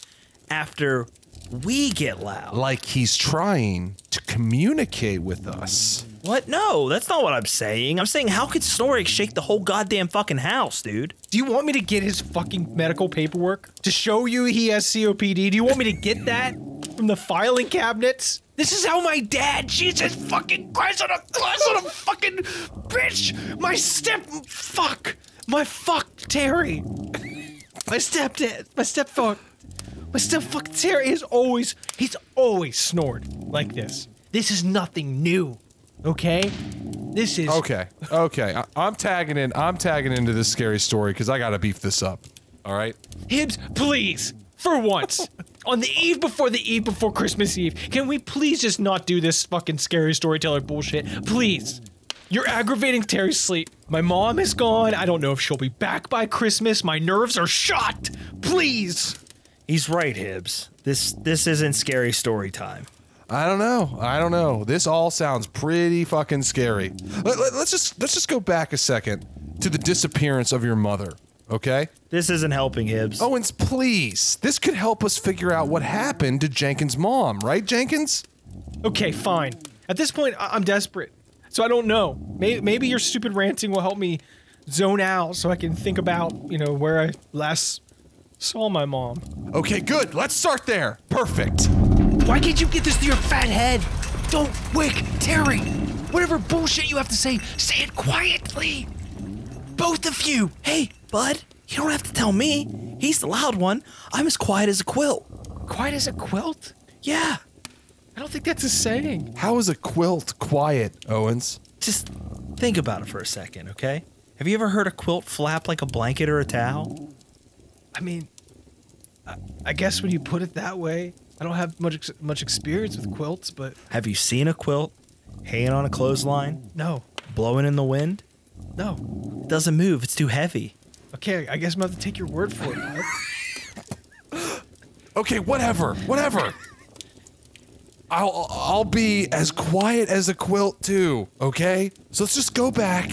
after we get loud. Like he's trying to communicate with us. What? No, that's not what I'm saying. I'm saying how could snoring shake the whole goddamn fucking house, dude? Do you want me to get his fucking medical paperwork to show you he has COPD? Do you want me to get that from the filing cabinets? This is how my dad, Jesus fucking Christ on a on a fucking bitch! My step fuck! My fuck Terry. My stepdad, my stepfather, my step fuck Terry is always he's always snored like this. This is nothing new. Okay? This is Okay, okay. I- I'm tagging in. I'm tagging into this scary story because I gotta beef this up. All right. Hibbs, please, for once, on the eve before the eve before Christmas Eve, can we please just not do this fucking scary storyteller bullshit? Please. You're aggravating Terry's sleep. My mom is gone. I don't know if she'll be back by Christmas. My nerves are shot. Please. He's right, Hibbs. This this isn't scary story time. I don't know. I don't know. This all sounds pretty fucking scary. Let, let, us just let's just go back a second to the disappearance of your mother. Okay, This isn't helping Hibbs. Owens, please. This could help us figure out what happened to Jenkins' mom, right, Jenkins? Okay, fine. At this point, I- I'm desperate. So I don't know. Maybe, maybe your stupid ranting will help me zone out so I can think about, you know, where I last saw my mom. Okay, good. Let's start there. Perfect. Why can't you get this to your fat head? Don't wake Terry. Whatever bullshit you have to say, say it quietly. Both of you. Hey, bud, you don't have to tell me. He's the loud one. I'm as quiet as a quilt. Quiet as a quilt? Yeah, I don't think that's a saying. How is a quilt quiet, Owens? Just think about it for a second, okay? Have you ever heard a quilt flap like a blanket or a towel? I mean, I, I guess when you put it that way, I don't have much ex- much experience with quilts, but Have you seen a quilt hanging on a clothesline, no, blowing in the wind? No. It doesn't move. It's too heavy. Okay, I guess I'm gonna have to take your word for it. bud. Okay, whatever, whatever. I'll I'll be as quiet as a quilt too. Okay, so let's just go back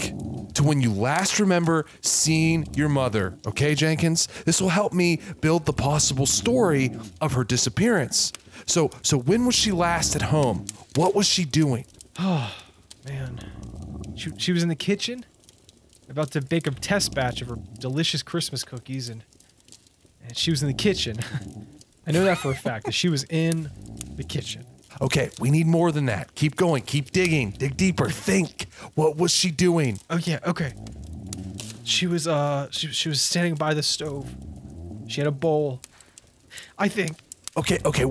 to when you last remember seeing your mother. Okay, Jenkins, this will help me build the possible story of her disappearance. So so when was she last at home? What was she doing? Oh man, she, she was in the kitchen, about to bake a test batch of her delicious Christmas cookies, and and she was in the kitchen. I know that for a fact that she was in the kitchen. Okay, we need more than that. Keep going. Keep digging. Dig deeper. Think. What was she doing? Oh yeah, okay. She was uh she she was standing by the stove. She had a bowl. I think Okay, okay,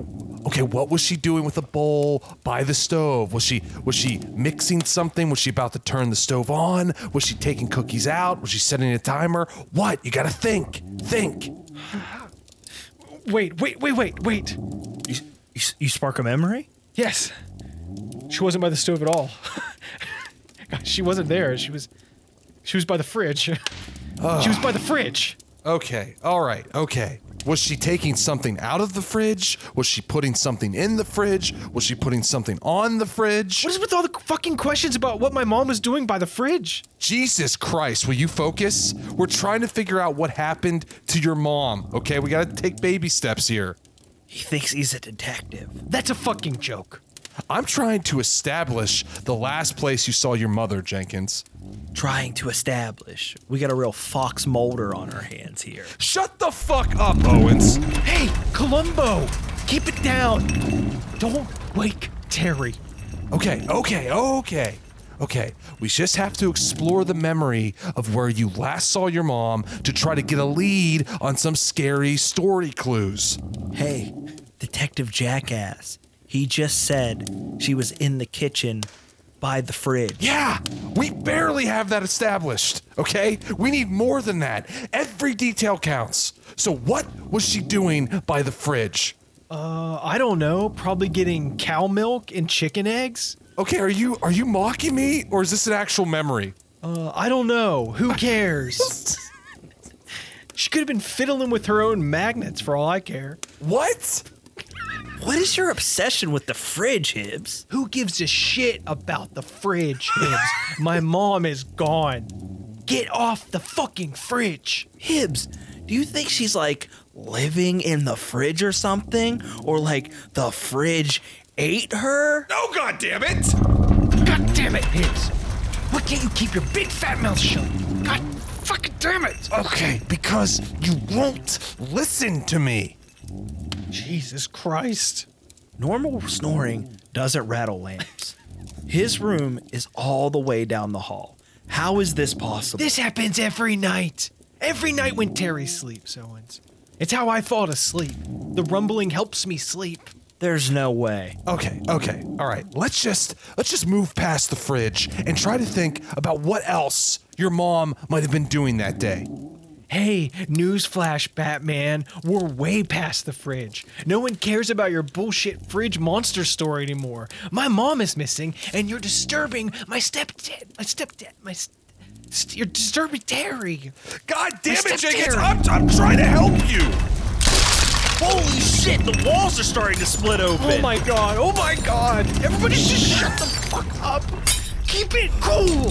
okay. What was she doing with the bowl by the stove? Was she was she mixing something? Was she about to turn the stove on? Was she taking cookies out? Was she setting a timer? What? You gotta think. Think. wait, wait, wait, wait, wait. You, you, you spark a memory? Yes. She wasn't by the stove at all. God, she wasn't there. She was she was by the fridge. she was by the fridge. Okay. All right. Okay. Was she taking something out of the fridge? Was she putting something in the fridge? Was she putting something on the fridge? What is with all the fucking questions about what my mom was doing by the fridge? Jesus Christ, will you focus? We're trying to figure out what happened to your mom. Okay, we gotta take baby steps here. He thinks he's a detective. That's a fucking joke. I'm trying to establish the last place you saw your mother, Jenkins. Trying to establish. We got a real Fox Mulder on our hands here. Shut the fuck up, Owens. Hey, Columbo, keep it down. Don't wake Terry. Okay, okay, okay. Okay, we just have to explore the memory of where you last saw your mom to try to get a lead on some scary story clues. Hey, Detective Jackass. He just said she was in the kitchen by the fridge. Yeah, we barely have that established, okay? We need more than that. Every detail counts. So, what was she doing by the fridge? Uh, I don't know. Probably getting cow milk and chicken eggs. Okay, are you are you mocking me or is this an actual memory? Uh, I don't know. Who cares? she could have been fiddling with her own magnets for all I care. What? What is your obsession with the fridge, Hibbs? Who gives a shit about the fridge, Hibbs? My mom is gone. Get off the fucking fridge. Hibbs, do you think she's like living in the fridge or something? Or like the fridge ate her? No, god damn it! God damn it, Hibbs. Why can't you keep your big fat mouth shut? God fucking damn it. Okay, because you won't listen to me. Jesus Christ. Normal snoring doesn't rattle lamps. His room is all the way down the hall. How is this possible? This happens every night. Every night when Terry sleeps, Owens. It's how I fall asleep. The rumbling helps me sleep. There's no way. Okay, okay, all right. Let's just let's just move past the fridge and try to think about what else your mom might have been doing that day. Hey, newsflash, Batman. We're way past the fridge. No one cares about your bullshit fridge monster story anymore. My mom is missing, and you're disturbing my stepdad. My stepdad. My. St- st- you're disturbing Terry. God damn My it, Jenkins! I'm, I'm trying to help you. Holy shit, the walls are starting to split open. Oh my god. Oh my god. Everybody just shut the fuck up. Keep it cool.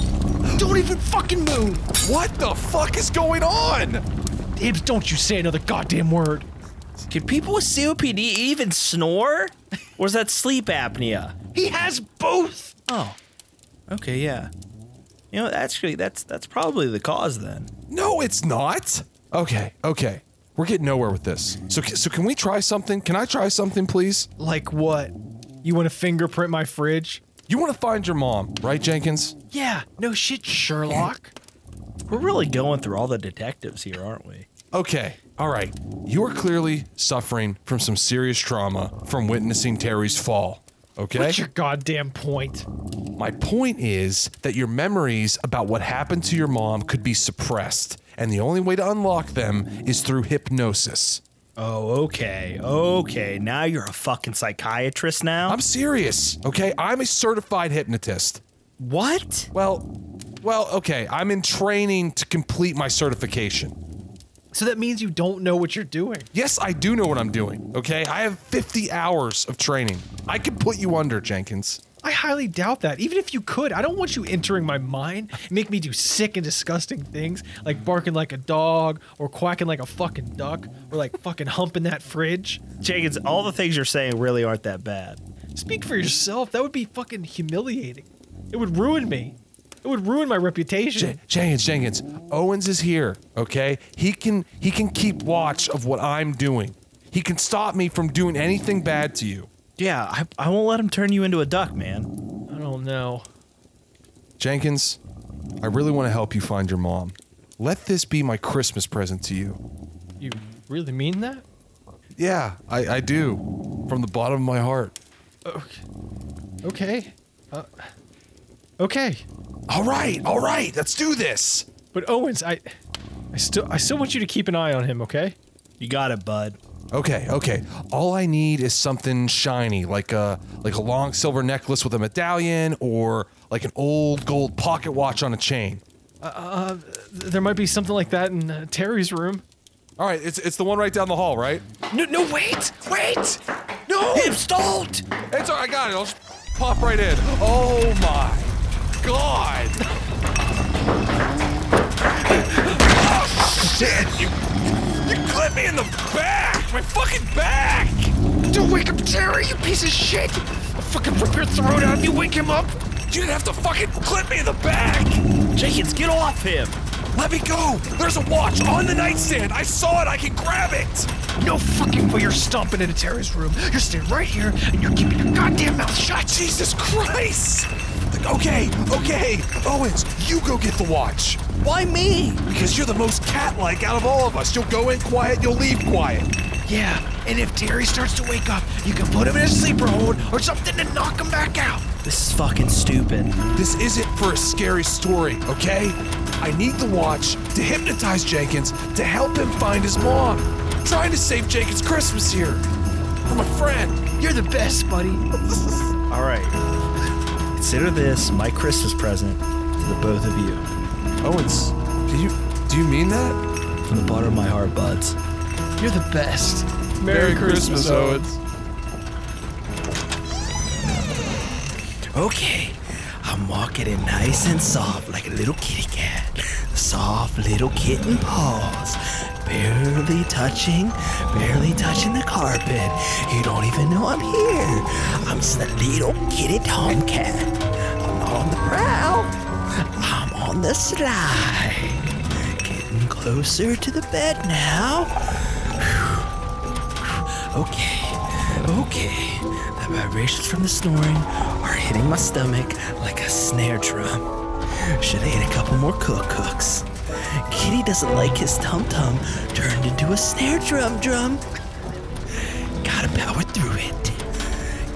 Don't even fucking move. What the fuck is going on? Hibbs, don't you say another goddamn word. Can people with COPD even snore? Or is that sleep apnea? He has both. Oh. Okay, yeah. You know, actually that's that's probably the cause then. No, it's not. Okay, okay. We're getting nowhere with this. So, so can we try something? Can I try something, please? Like what? You want to fingerprint my fridge? You want to find your mom, right, Jenkins? Yeah, no shit, Sherlock. We're really going through all the detectives here, aren't we? Okay, all right. You are clearly suffering from some serious trauma from witnessing Terry's fall. Okay? What's your goddamn point? My point is that your memories about what happened to your mom could be suppressed, and the only way to unlock them is through hypnosis. Oh, okay. Okay. Now you're a fucking psychiatrist now? I'm serious, okay? I'm a certified hypnotist. what? Well, well, okay. I'm in training to complete my certification. So that means you don't know what you're doing. Yes, I do know what I'm doing, okay? I have 50 hours of training. I can put you under, Jenkins. I highly doubt that. Even if you could, I don't want you entering my mind, make me do sick and disgusting things like barking like a dog or quacking like a fucking duck or like fucking humping that fridge. Jenkins, all the things you're saying really aren't that bad. Speak for yourself. That would be fucking humiliating. It would ruin me. It would ruin my reputation. J- Jenkins, Jenkins, Owens is here, okay? He can he can keep watch of what I'm doing. He can stop me from doing anything bad to you. Yeah, I, I won't let him turn you into a duck, man. I don't know. Jenkins, I really want to help you find your mom. Let this be my Christmas present to you. You really mean that? Yeah, I, I do. From the bottom of my heart. Okay. Uh, okay. All right, all right, let's do this. But Owens, I I still I still want you to keep an eye on him, okay? You got it, bud. Okay, okay. All I need is something shiny, like a like a long silver necklace with a medallion, or like an old gold pocket watch on a chain. Th- There might be something like that in uh, Terry's room. All right, it's it's the one right down the hall, right? No, no, wait, wait. No, Hibbs, don't! it's all right. I got it. I'll just pop right in. Oh my god! oh shit! You you clipped me in the back, my fucking back. Don't wake up Terry, you piece of shit! I'll fucking rip your throat out if you wake him up! You didn't have to fucking clip me in the back. Jenkins, get off him! Let me go! There's a watch on the nightstand! I saw it! I can grab it! No fucking way you're stomping into Terry's room. You're staying right here and you're keeping your goddamn mouth shut. Jesus Christ! Okay, okay, Owens, you go get the watch. Why me? Because you're the most cat-like out of all of us. You'll go in quiet, you'll leave quiet. Yeah, and if Terry starts to wake up, you can put him in a sleeper hold or something to knock him back out. This is fucking stupid. This isn't for a scary story, okay? I need the watch to hypnotize Jenkins to help him find his mom. I'm trying to save Jenkins' Christmas here. From a friend. You're the best, buddy. All right. Consider this my Christmas present to the both of you. Oh, Owens, do you do you mean that? From the bottom of my heart, buds. You're the best. Merry Christmas, Owens. Okay, I'm walking it nice and soft like a little kitty cat. Soft little kitten paws. Barely touching, barely touching the carpet. You don't even know I'm here. I'm just a little kitty tomcat. I'm not on the prowl. I'm on the slide. Getting closer to the bed now. Okay, okay. The vibrations from the snoring are hitting my stomach like a snare drum. Should've ate a couple more cook cooks. Kitty doesn't like his tum tum turned into a snare drum drum. Gotta power through it.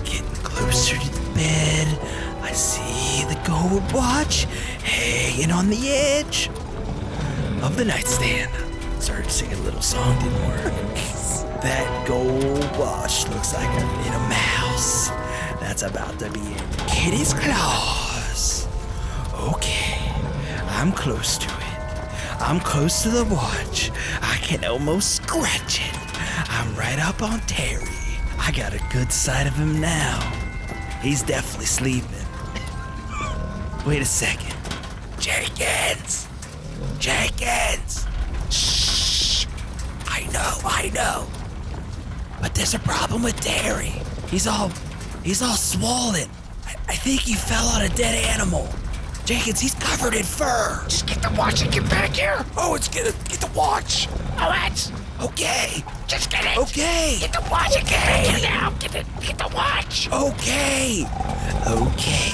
Getting closer to the bed, I see the gold watch hanging on the edge of the nightstand. Started singing a little song, didn't work. That gold watch looks like a little mouse that's about to be in Kitty's claws. Okay, I'm close to it. I'm close to the watch. I can almost scratch it. I'm right up on Terry. I got a good sight of him now. He's definitely sleeping. Wait a second. Jenkins! Jenkins! Shh! I know, I know. But there's a problem with Terry. He's all he's all swollen. I, I think he fell on a dead animal. Jenkins, he's covered in fur. Just get the watch and get back here. Oh, it's get get the watch. Oh, that's okay. Just get it. Okay. Get the watch again. Get it now. Get it. Get the watch. Okay. Okay.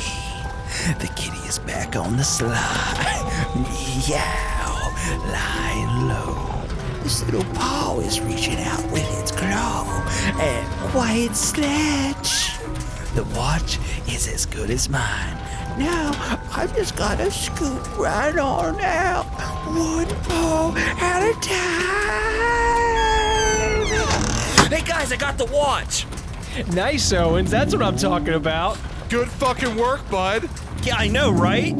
The kitty is back on the slide. Meow. Lying low. This little paw is reaching out with its claw and quiet snatch. The watch is as good as mine. Now I've just gotta scoop right on out, one paw at a time. Hey guys, I got the watch. Nice, Owens. That's what I'm talking about. Good fucking work, bud. Yeah, I know, right?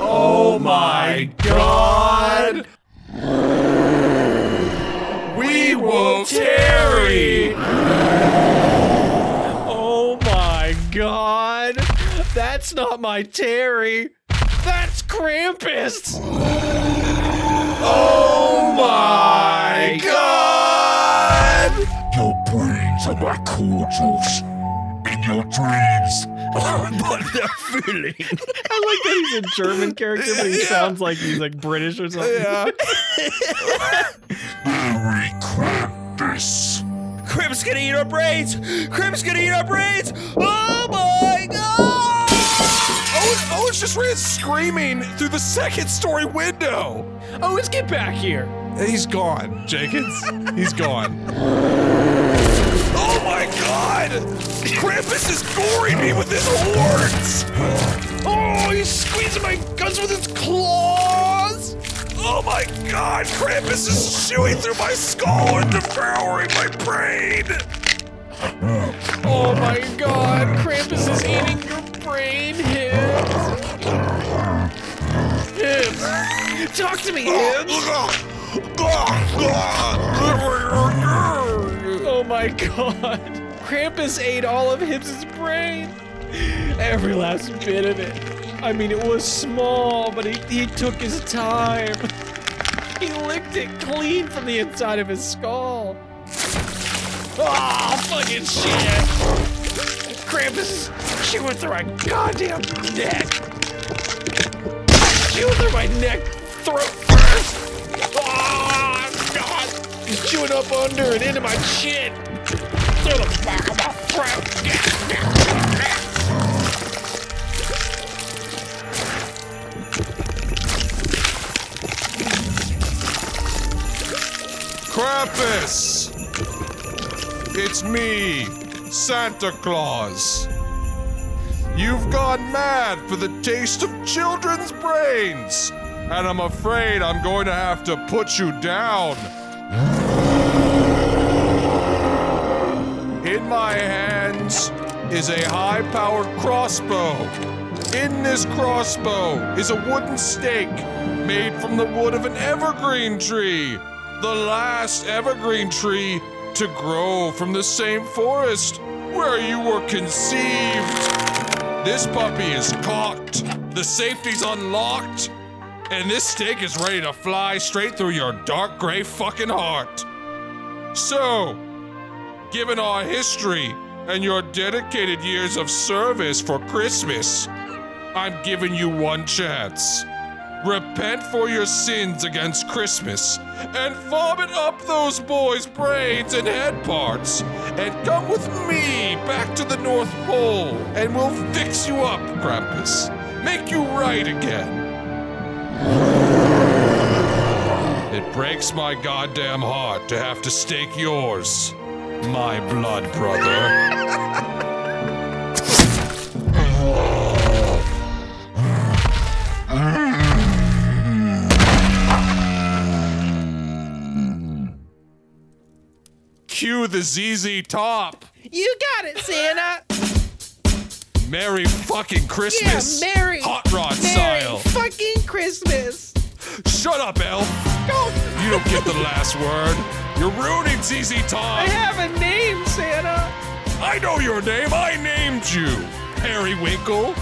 Oh my god! We woke Terry! My god. That's not my Terry. That's Krampus. Oh my god! Your brains are my cordials. In your dreams. but they're feeling. I like that he's a German character, but he sounds like he's like British or something. Yeah. Merry Krampus. Crimp's gonna eat our brains! Crimp's gonna eat our brains! Oh my god! Oh, oh, Owen, Owen just ran screaming through the second story window. Oh, let's get back here. He's gone, Jenkins. He's gone. Oh my god! Krampus is goring me with his horns! Oh, he's squeezing my guts with his claws! Oh my god! Krampus is chewing through my skull and devouring my brain! Oh my god, Krampus is eating your brain, Hibbs. Hibbs, talk to me, Hibbs. Oh my god. Krampus ate all of Hibbs's brain. Every last bit of it. I mean, it was small, but he, he took his time. He licked it clean from the inside of his skull. Oh, fucking shit! Krampus is chewing through my goddamn neck. Chewing through my neck, throat first. Oh, God! He's chewing up under and into my chin. Through the back of my throat. Krampus! It's me, Santa Claus. You've gone mad for the taste of children's brains, and I'm afraid I'm going to have to put you down. In my hands is a high powered crossbow. In this crossbow is a wooden stake made from the wood of an evergreen tree, the last evergreen tree to grow from the same forest where you were conceived. This puppy is cocked, the safety's unlocked, and this stake is ready to fly straight through your dark gray fucking heart. So, given our history and your dedicated years of service for Christmas, I'm giving you one chance. Repent for your sins against Christmas and vomit up those boys' brains and head parts and come with me back to the North Pole, and we'll fix you up, Krampus. Make you right again. It breaks my goddamn heart to have to stake yours, my blood brother. Cue the ZZ Top. You got it, Santa. Merry fucking Christmas. Yeah, Merry. Hot rod Merry style. fucking Christmas. Shut up, Elf. You don't get the last word. You're ruining ZZ Top. I have a name, Santa. I know your name. I named you. Periwinkle.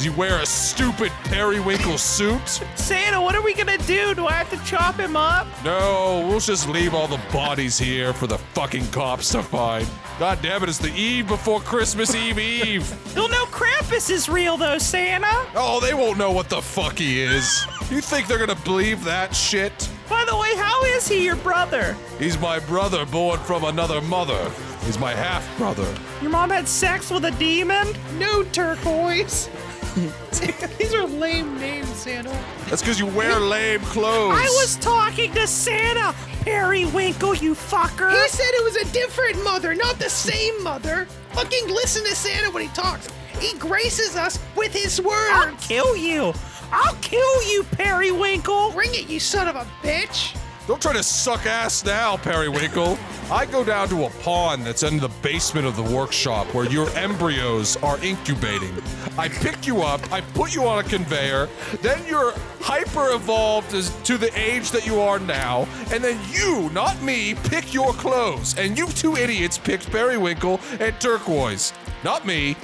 You wear a stupid periwinkle suit? Santa, what are we gonna do? Do I have to chop him up? No, we'll just leave all the bodies here for the fucking cops to find. God damn it, it's the eve before Christmas Eve Eve. They'll know Krampus is real, though, Santa. Oh, they won't know what the fuck he is. You think they're gonna believe that shit? By the way, how is he your brother? He's my brother born from another mother. He's my half brother. Your mom had sex with a demon? No, turquoise. These are lame names, Santa. That's because you wear lame clothes. I was talking to Santa. Periwinkle, you fucker. He said it was a different mother, not the same mother. Fucking listen to Santa when he talks. He graces us with his words. I'll kill you. I'll kill you, Periwinkle. Bring it, you son of a bitch. Don't try to suck ass now, Periwinkle. I go down to a pond that's in the basement of the workshop where your embryos are incubating. I pick you up, I put you on a conveyor, then you're hyper evolved to the age that you are now, and then you, not me, pick your clothes. And you two idiots picked Periwinkle and Turquoise. Not me.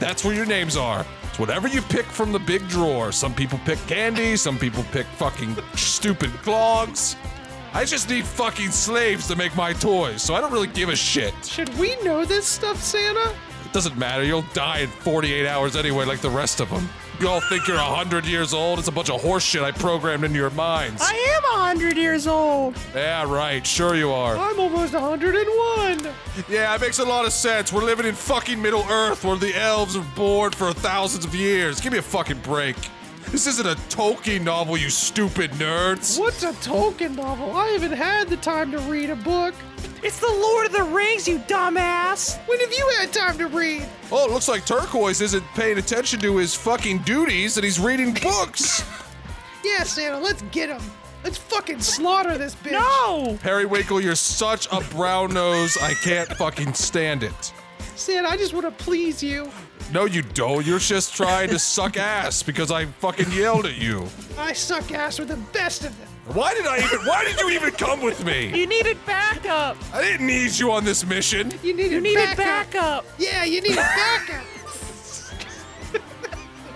That's where your names are. It's whatever you pick from the big drawer. Some people pick candy, some people pick fucking stupid clogs. I just need fucking slaves to make my toys, so I don't really give a shit. Should we know this stuff, Santa? It doesn't matter, you'll die in 48 hours anyway, like the rest of them. You all think you're 100 years old? It's a bunch of horse shit I programmed into your minds. I am a hundred years old. yeah, right, sure you are. I'm almost a hundred and one. Yeah, it makes a lot of sense. We're living in fucking Middle Earth where the elves are bored for thousands of years. Give me a fucking break. This isn't a Tolkien novel, you stupid nerds. What's a Tolkien novel? I haven't had the time to read a book. It's the Lord of the Rings, you dumbass. When have you had time to read? Oh, it looks like Turquoise isn't paying attention to his fucking duties and he's reading books. Yeah, Santa, let's get him. Let's fucking slaughter this bitch. No! Periwinkle, you're such a brown nose, I can't fucking stand it. Santa, I just want to please you. No, you don't. You're just trying to suck ass because I fucking yelled at you. I suck ass with the best of them. Why did I even? Why did you even come with me? You needed backup. I didn't need you on this mission. You needed, backup. Yeah, you needed backup.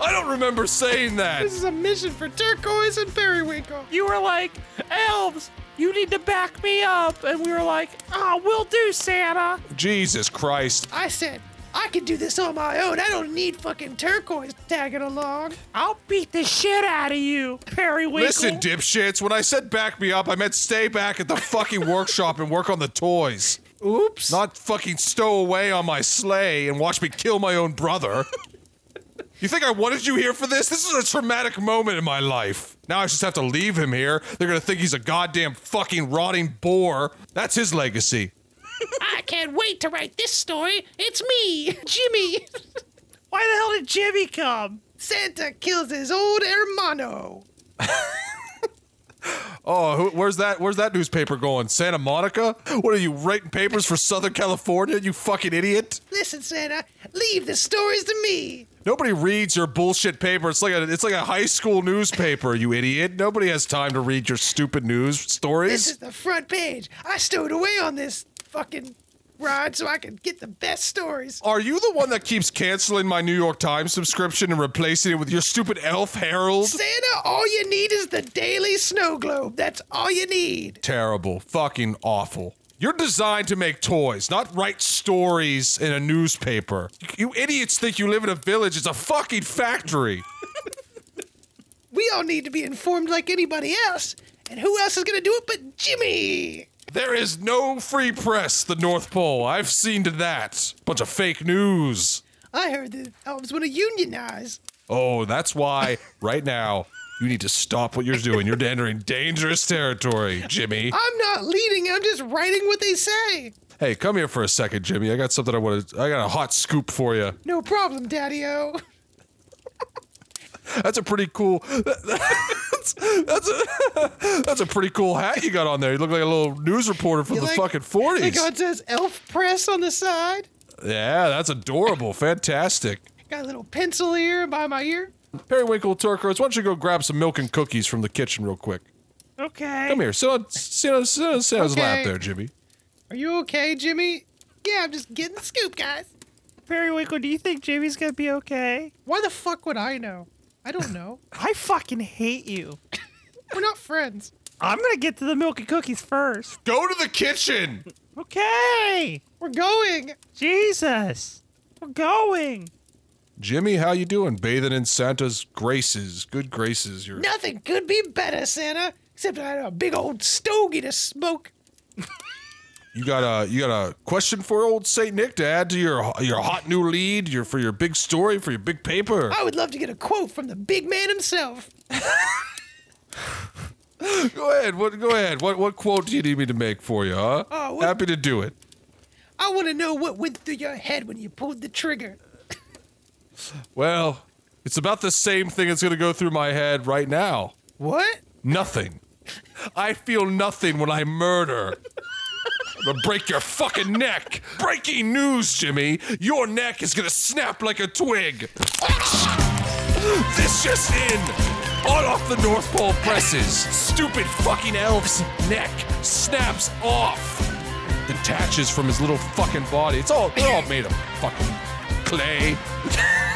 I don't remember saying that. this is a mission for Turquoise and Periwinkle. You were like, elves, you need to back me up. And we were like, oh, we'll do, Santa. Jesus Christ. I said, I can do this on my own. I don't need fucking turquoise tagging along. I'll beat the shit out of you, Periwinkle. Listen, dipshits. When I said back me up, I meant stay back at the fucking workshop and work on the toys. Oops. Not fucking stow away on my sleigh and watch me kill my own brother. You think I wanted you here for this? This is a traumatic moment in my life. Now I just have to leave him here. They're gonna think he's a goddamn fucking rotting bore. That's his legacy. I can't wait to write this story. It's me, Jimmy. Why the hell did Jimmy come? Santa kills his old hermano. Oh, who, where's that? Where's that newspaper going? Santa Monica? What are you writing papers for Southern California? You fucking idiot! Listen, Santa, leave the stories to me. Nobody reads your bullshit paper. It's like a it's like a high school newspaper. You idiot! Nobody has time to read your stupid news stories. This is the front page. I stowed away on this fucking ride so I can get the best stories. Are you the one that keeps canceling my New York Times subscription and replacing it with your stupid Elf Herald? Santa, all you need is the Daily Snow Globe. That's all you need. Terrible. Fucking awful. You're designed to make toys, not write stories in a newspaper. You idiots think you live in a village. It's a fucking factory. We all need to be informed like anybody else. And who else is gonna do it but Jimmy? There is no free press, the North Pole. I've seen to that. Bunch of fake news. I heard the elves want to unionize. Oh, that's why right now you need to stop what you're doing. You're entering dangerous territory, Jimmy. I'm not leading. I'm just writing what they say. Hey, come here for a second, Jimmy. I got something I want to. I got a hot scoop for you. No problem, Daddy-O. That's a pretty cool. That's, that's a that's a pretty cool hat you got on there. You look like a little news reporter from You the like- fucking forties. it says elf press on the side. Yeah, that's adorable. Fantastic. Got a little pencil here by my ear. Periwinkle Turquoise, why don't you go grab some milk and cookies from the kitchen real quick? Okay. Come here. Sit on, sit on, sit on, sit on his lap there, Jimmy. Are you okay, Jimmy? Yeah, I'm just getting the scoop, guys. Periwinkle, do you think Jimmy's gonna be okay? Why the fuck would I know? I don't know. I fucking hate you. We're not friends. I'm gonna get to the milk and cookies first. Go to the kitchen. Okay. We're going. Jesus. We're going. Jimmy, how you doing? Bathing in Santa's graces, good graces. You're Nothing could be better, Santa. Except I had a big old stogie to smoke. you got a you got a question for old Saint Nick to add to your your hot new lead, your for your big story, for your big paper. I would love to get a quote from the big man himself. Go ahead. What? Go ahead. What? What quote do you need me to make for you? Huh? Oh, what- Happy to do it. I want to know what went through your head when you pulled the trigger. Well, it's about the same thing that's gonna go through my head right now. What? Nothing. I feel nothing when I murder. I'm gonna break your fucking neck. Breaking news, Jimmy. Your neck is gonna snap like a twig. This just in. All off the North Pole presses. Stupid fucking elf's neck snaps off. Detaches from his little fucking body. It's all they're all made of fucking clay.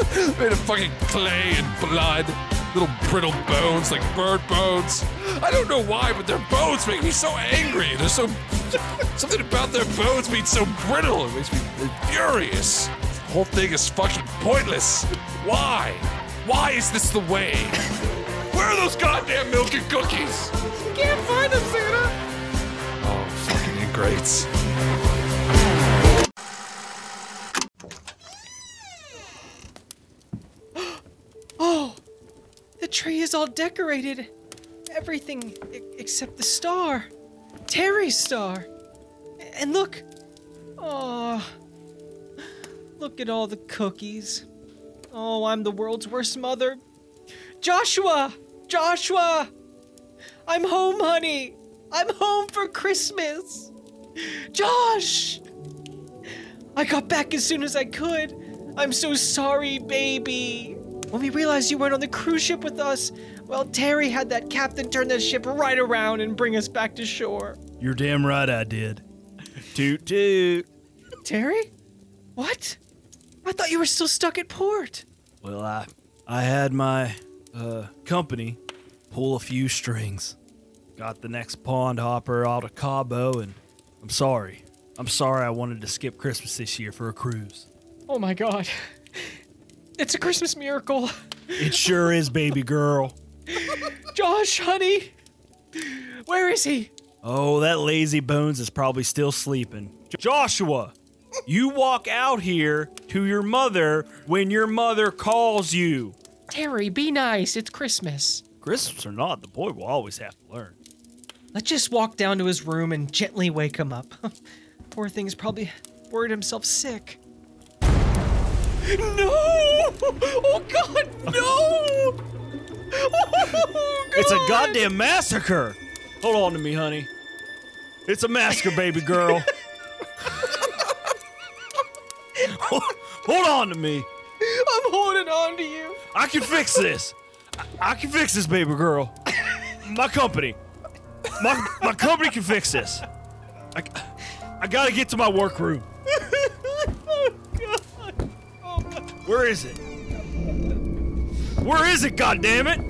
made of fucking clay and blood. Little brittle bones like bird bones. I don't know why, but their bones make me so angry. They're so something about their bones being so brittle. It makes me furious. The whole thing is fucking pointless. Why? Why is this the way? Where are those goddamn milk and cookies? I can't find them, Santa. Oh, fucking ingrates. Oh, the tree is all decorated. Everything except the star. Terry's star. And look. Oh. Look at all the cookies. Oh, I'm the world's worst mother. Joshua! Joshua! I'm home, honey. I'm home for Christmas. Josh! I got back as soon as I could. I'm so sorry, baby. When we realized you weren't on the cruise ship with us, well, Terry had that captain turn that ship right around and bring us back to shore. You're damn right I did. Toot toot. Terry? What? I thought you were still stuck at port. Well, I I had my uh, company pull a few strings. Got the next pond hopper out of Cabo, and I'm sorry. I'm sorry I wanted to skip Christmas this year for a cruise. Oh my god. It's a Christmas miracle. It sure is, baby girl. Josh, honey. Where is he? Oh, that lazy bones is probably still sleeping. Joshua, you walk out here to your mother when your mother calls you. Terry, be nice. It's Christmas. Christmas or not, the boy will always have to learn. Let's just walk down to his room and gently wake him up. Poor thing's probably worried himself sick. No! Oh God, no! Oh, It's a oh, goddamn massacre. Hold on to me, honey. It's a massacre, baby girl. Hold on to me. I'm holding on to you. I can fix this. I, I can fix this, baby girl. My company. My, my company can fix this. I, I gotta get to my workroom. Where is it? Where is it, goddammit?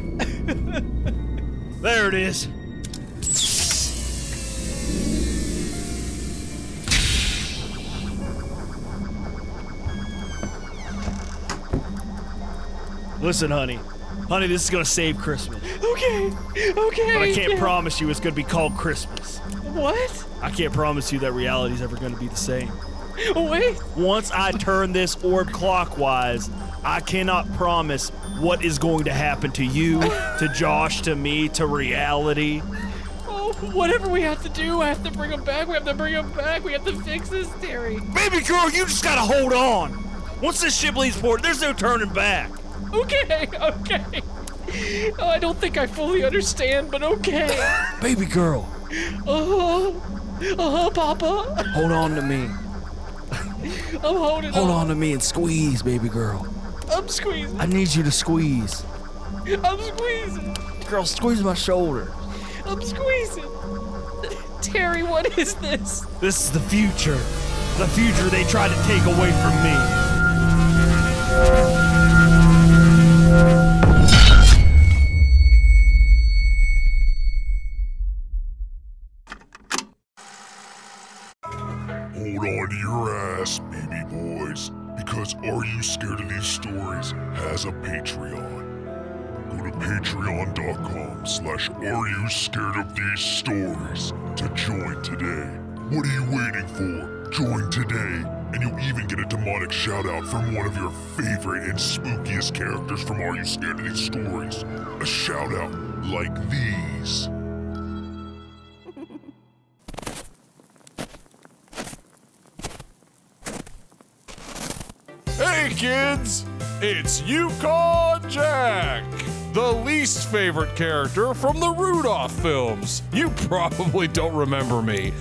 there it is. Listen, honey. Honey, this is gonna save Christmas. Okay, okay. But I can't yeah. promise you it's gonna be called Christmas. What? I can't promise you that reality's ever to be the same. Wait. Once I turn this orb clockwise, I cannot promise what is going to happen to you, to Josh, to me, to reality. Oh, whatever we have to do, I have to bring him back. We have to bring him back. We have to fix this, Terry. Baby girl, you just gotta hold on. Once this ship leaves port, there's no turning back. Okay, okay. Oh, I don't think I fully understand, but okay. Baby girl, Uh huh. Uh huh, Papa. hold on to me. I'm holding Hold on. on to me and squeeze, baby girl. I'm squeezing. I need you to squeeze. I'm squeezing. Girl, squeeze my shoulder. I'm squeezing. Terry, what is this? This is the future. The future they tried to take away from me. Shout out from one of your favorite and spookiest characters from Are You Scared of These Stories. A shout out like these. Hey kids, it's Yukon Jack, the least favorite character from the Rudolph films. You probably don't remember me.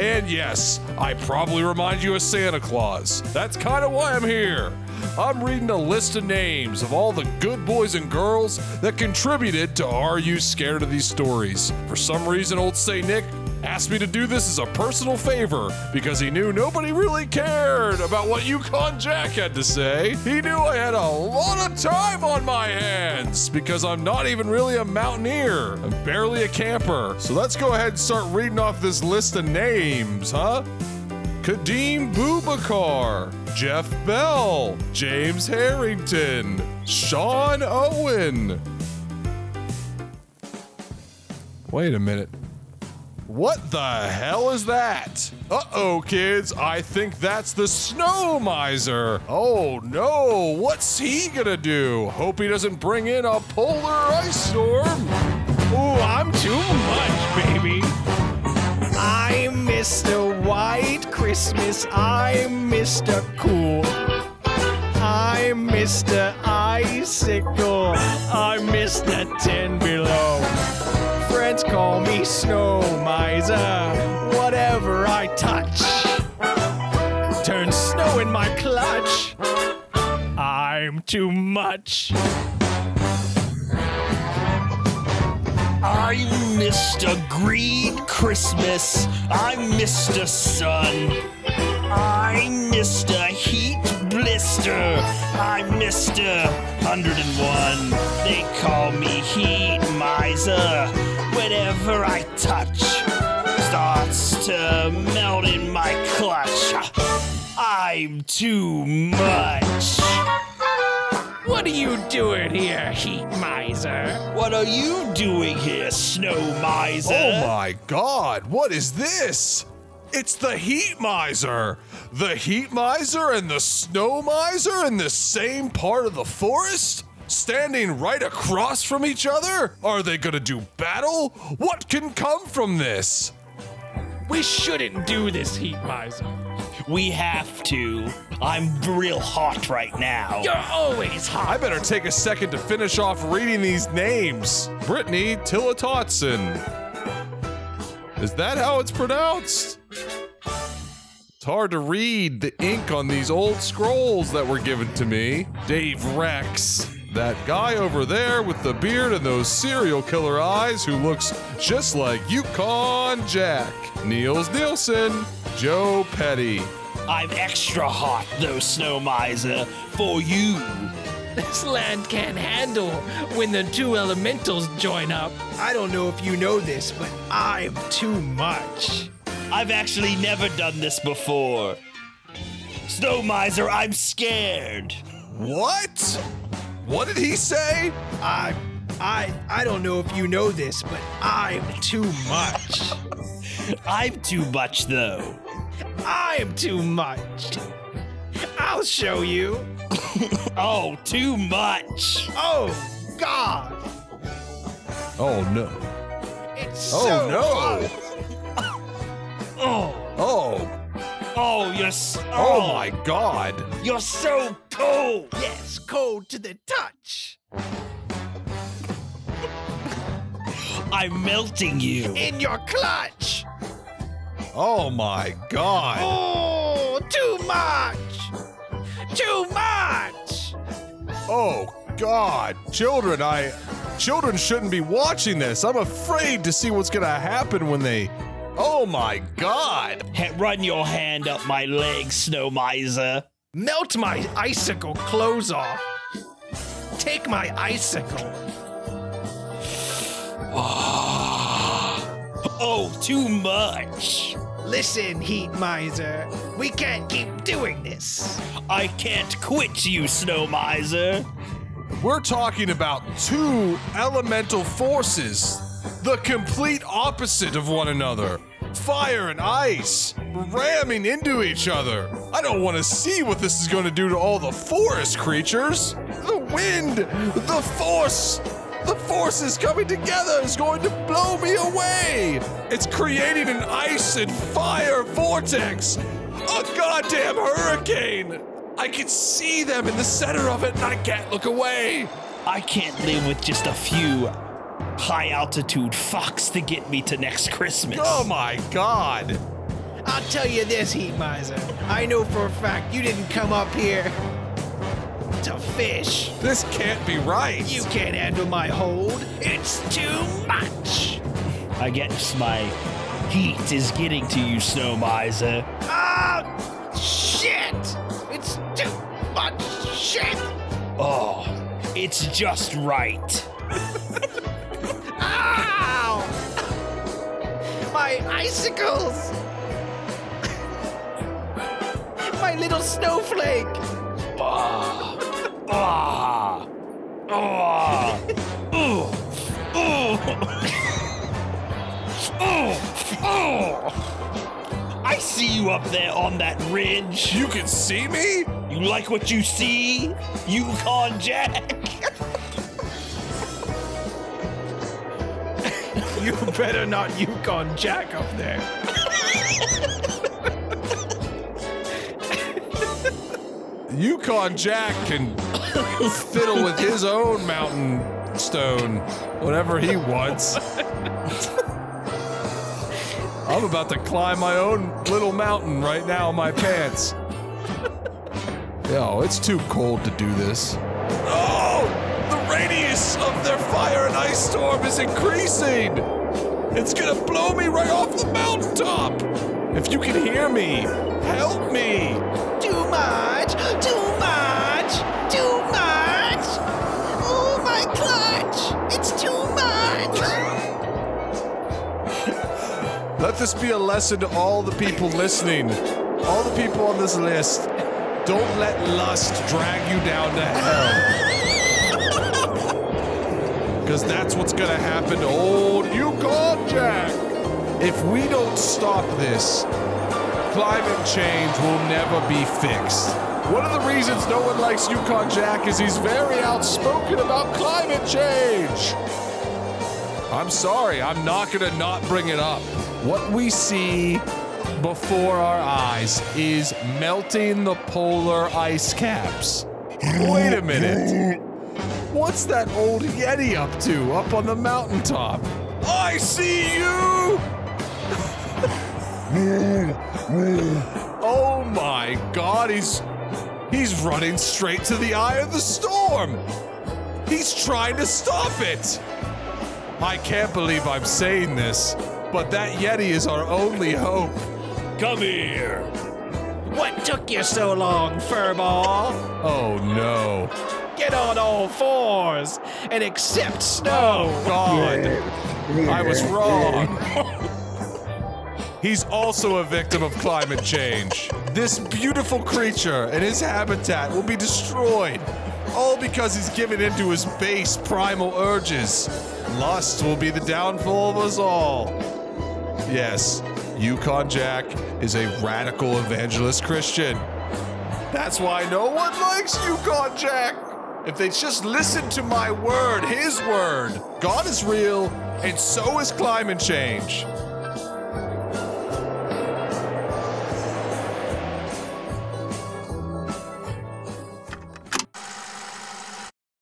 And yes, I probably remind you of Santa Claus. That's kind of why I'm here. I'm reading a list of names of all the good boys and girls that contributed to Are You Scared of These Stories? For some reason, old St. Nick asked me to do this as a personal favor because he knew nobody really cared about what Yukon Jack had to say. He knew I had a lot of time on my hands because I'm not even really a mountaineer. I'm barely a camper. So let's go ahead and start reading off this list of names, huh? Kadeem Bubakar, Jeff Bell, James Harrington, Sean Owen. Wait a minute. What the hell is that? Uh oh, kids, I think that's the snow miser. Oh no, what's he gonna do? Hope he doesn't bring in a polar ice storm. Ooh, I'm too much, baby. I'm Mr. White Christmas. I'm Mr. Cool. I'm Mr. Icicle. I'm Mr. Ten Below. Call me Snow Miser. Whatever I touch turns snow in my clutch. I'm too much. I'm Mr. Greed Christmas. I'm Mr. Sun. I'm Mr. Heat Blister. I'm Mr. 101. They call me Heat Miser. Whatever I touch starts to melt in my clutch. I'm too much. What are you doing here, Heat Miser? What are you doing here, Snow Miser? Oh my god, what is this? It's the Heat Miser! The Heat Miser and the Snow Miser in the same part of the forest? Standing right across from each other? Are they gonna do battle? What can come from this? We shouldn't do this, Heat Miser. We have to. I'm real hot right now. You're always hot. I better take a second to finish off reading these names. Brittany Tillatotson. Is that how it's pronounced? It's hard to read the ink on these old scrolls that were given to me. Dave Rex. That guy over there with the beard and those serial killer eyes who looks just like Yukon Jack. Niels Nielsen. Joe Petty. I'm extra hot, though, Snow Miser, for you. This land can't handle when the two elementals join up. I don't know if you know this, but I'm too much. I've actually never done this before. Snow Miser, I'm scared. What? What did he say? I'm I I don't know if you know this, but I'm too much. I'm too much, though. I'm too much. I'll show you. oh, too much. Oh God. Oh no. It's Oh so no. Oh, Oh. Oh, you're s- Oh my god. You're so cold. Yes, cold to the touch. I'm melting you. In your clutch. Oh my god. Oh, too much. Too much. Oh god. Children, I children shouldn't be watching this. I'm afraid to see what's going to happen when they Oh my god. Ha- Run your hand up my leg, Snow Miser. Melt my icicle clothes off. Take my icicle. Oh, too much. Listen, Heat Miser. We can't keep doing this. I can't quit you, Snow Miser. We're talking about two elemental forces, the complete opposite of one another. Fire and ice ramming into each other. I don't want to see what this is going to do to all the forest creatures. The wind, the force, the forces coming together is going to blow me away. It's creating an ice and fire vortex, a goddamn hurricane. I can see them in the center of it and I can't look away. I can't live with just a few high altitude fox to get me to next Christmas. Oh my god. I'll tell you this, Heat Miser. I know for a fact you didn't come up here to fish. This can't be right. You can't handle my hold. It's too much. I guess my heat is getting to you, Snow Miser. Oh, shit! It's too much shit. Oh, it's just right. Ow! My icicles! My little snowflake! Ah. Ah. Ah. Ooh. Ooh. Oh. Oh. I see you up there on that ridge. You can see me? You like what you see? Yukon Jack? You better not Yukon Jack up there. Yukon Jack can fiddle with his own mountain stone, whatever he wants. I'm about to climb my own little mountain right now in my pants. Yo, it's too cold to do this. Ice storm is increasing! It's gonna blow me right off the mountaintop! If you can hear me, help me! Too much! Too much! Too much! Oh, my clutch! It's too much! Let this be a lesson to all the people listening, all the people on this list. Don't let lust drag you down to hell. Because that's what's gonna happen to old Yukon Jack. If we don't stop this, climate change will never be fixed. One of the reasons no one likes Yukon Jack is he's very outspoken about climate change. I'm sorry, I'm not gonna not bring it up. What we see before our eyes is melting the polar ice caps. Wait a minute. What's that old Yeti up to up on the mountaintop? I see you! oh my god, he's he's running straight to the eye of the storm. He's trying to stop it. I can't believe I'm saying this, but that Yeti is our only hope. Come here. What took you so long, furball? Oh no. Get on all fours and accept snow. Oh God. I was wrong. He's also a victim of climate change. This beautiful creature and his habitat will be destroyed. All because he's given in to his base primal urges. Lust will be the downfall of us all. Yes, Yukon Jack is a radical evangelist Christian. That's why no one likes Yukon Jack. If they just listen to my word, his word, God is real, and so is climate change.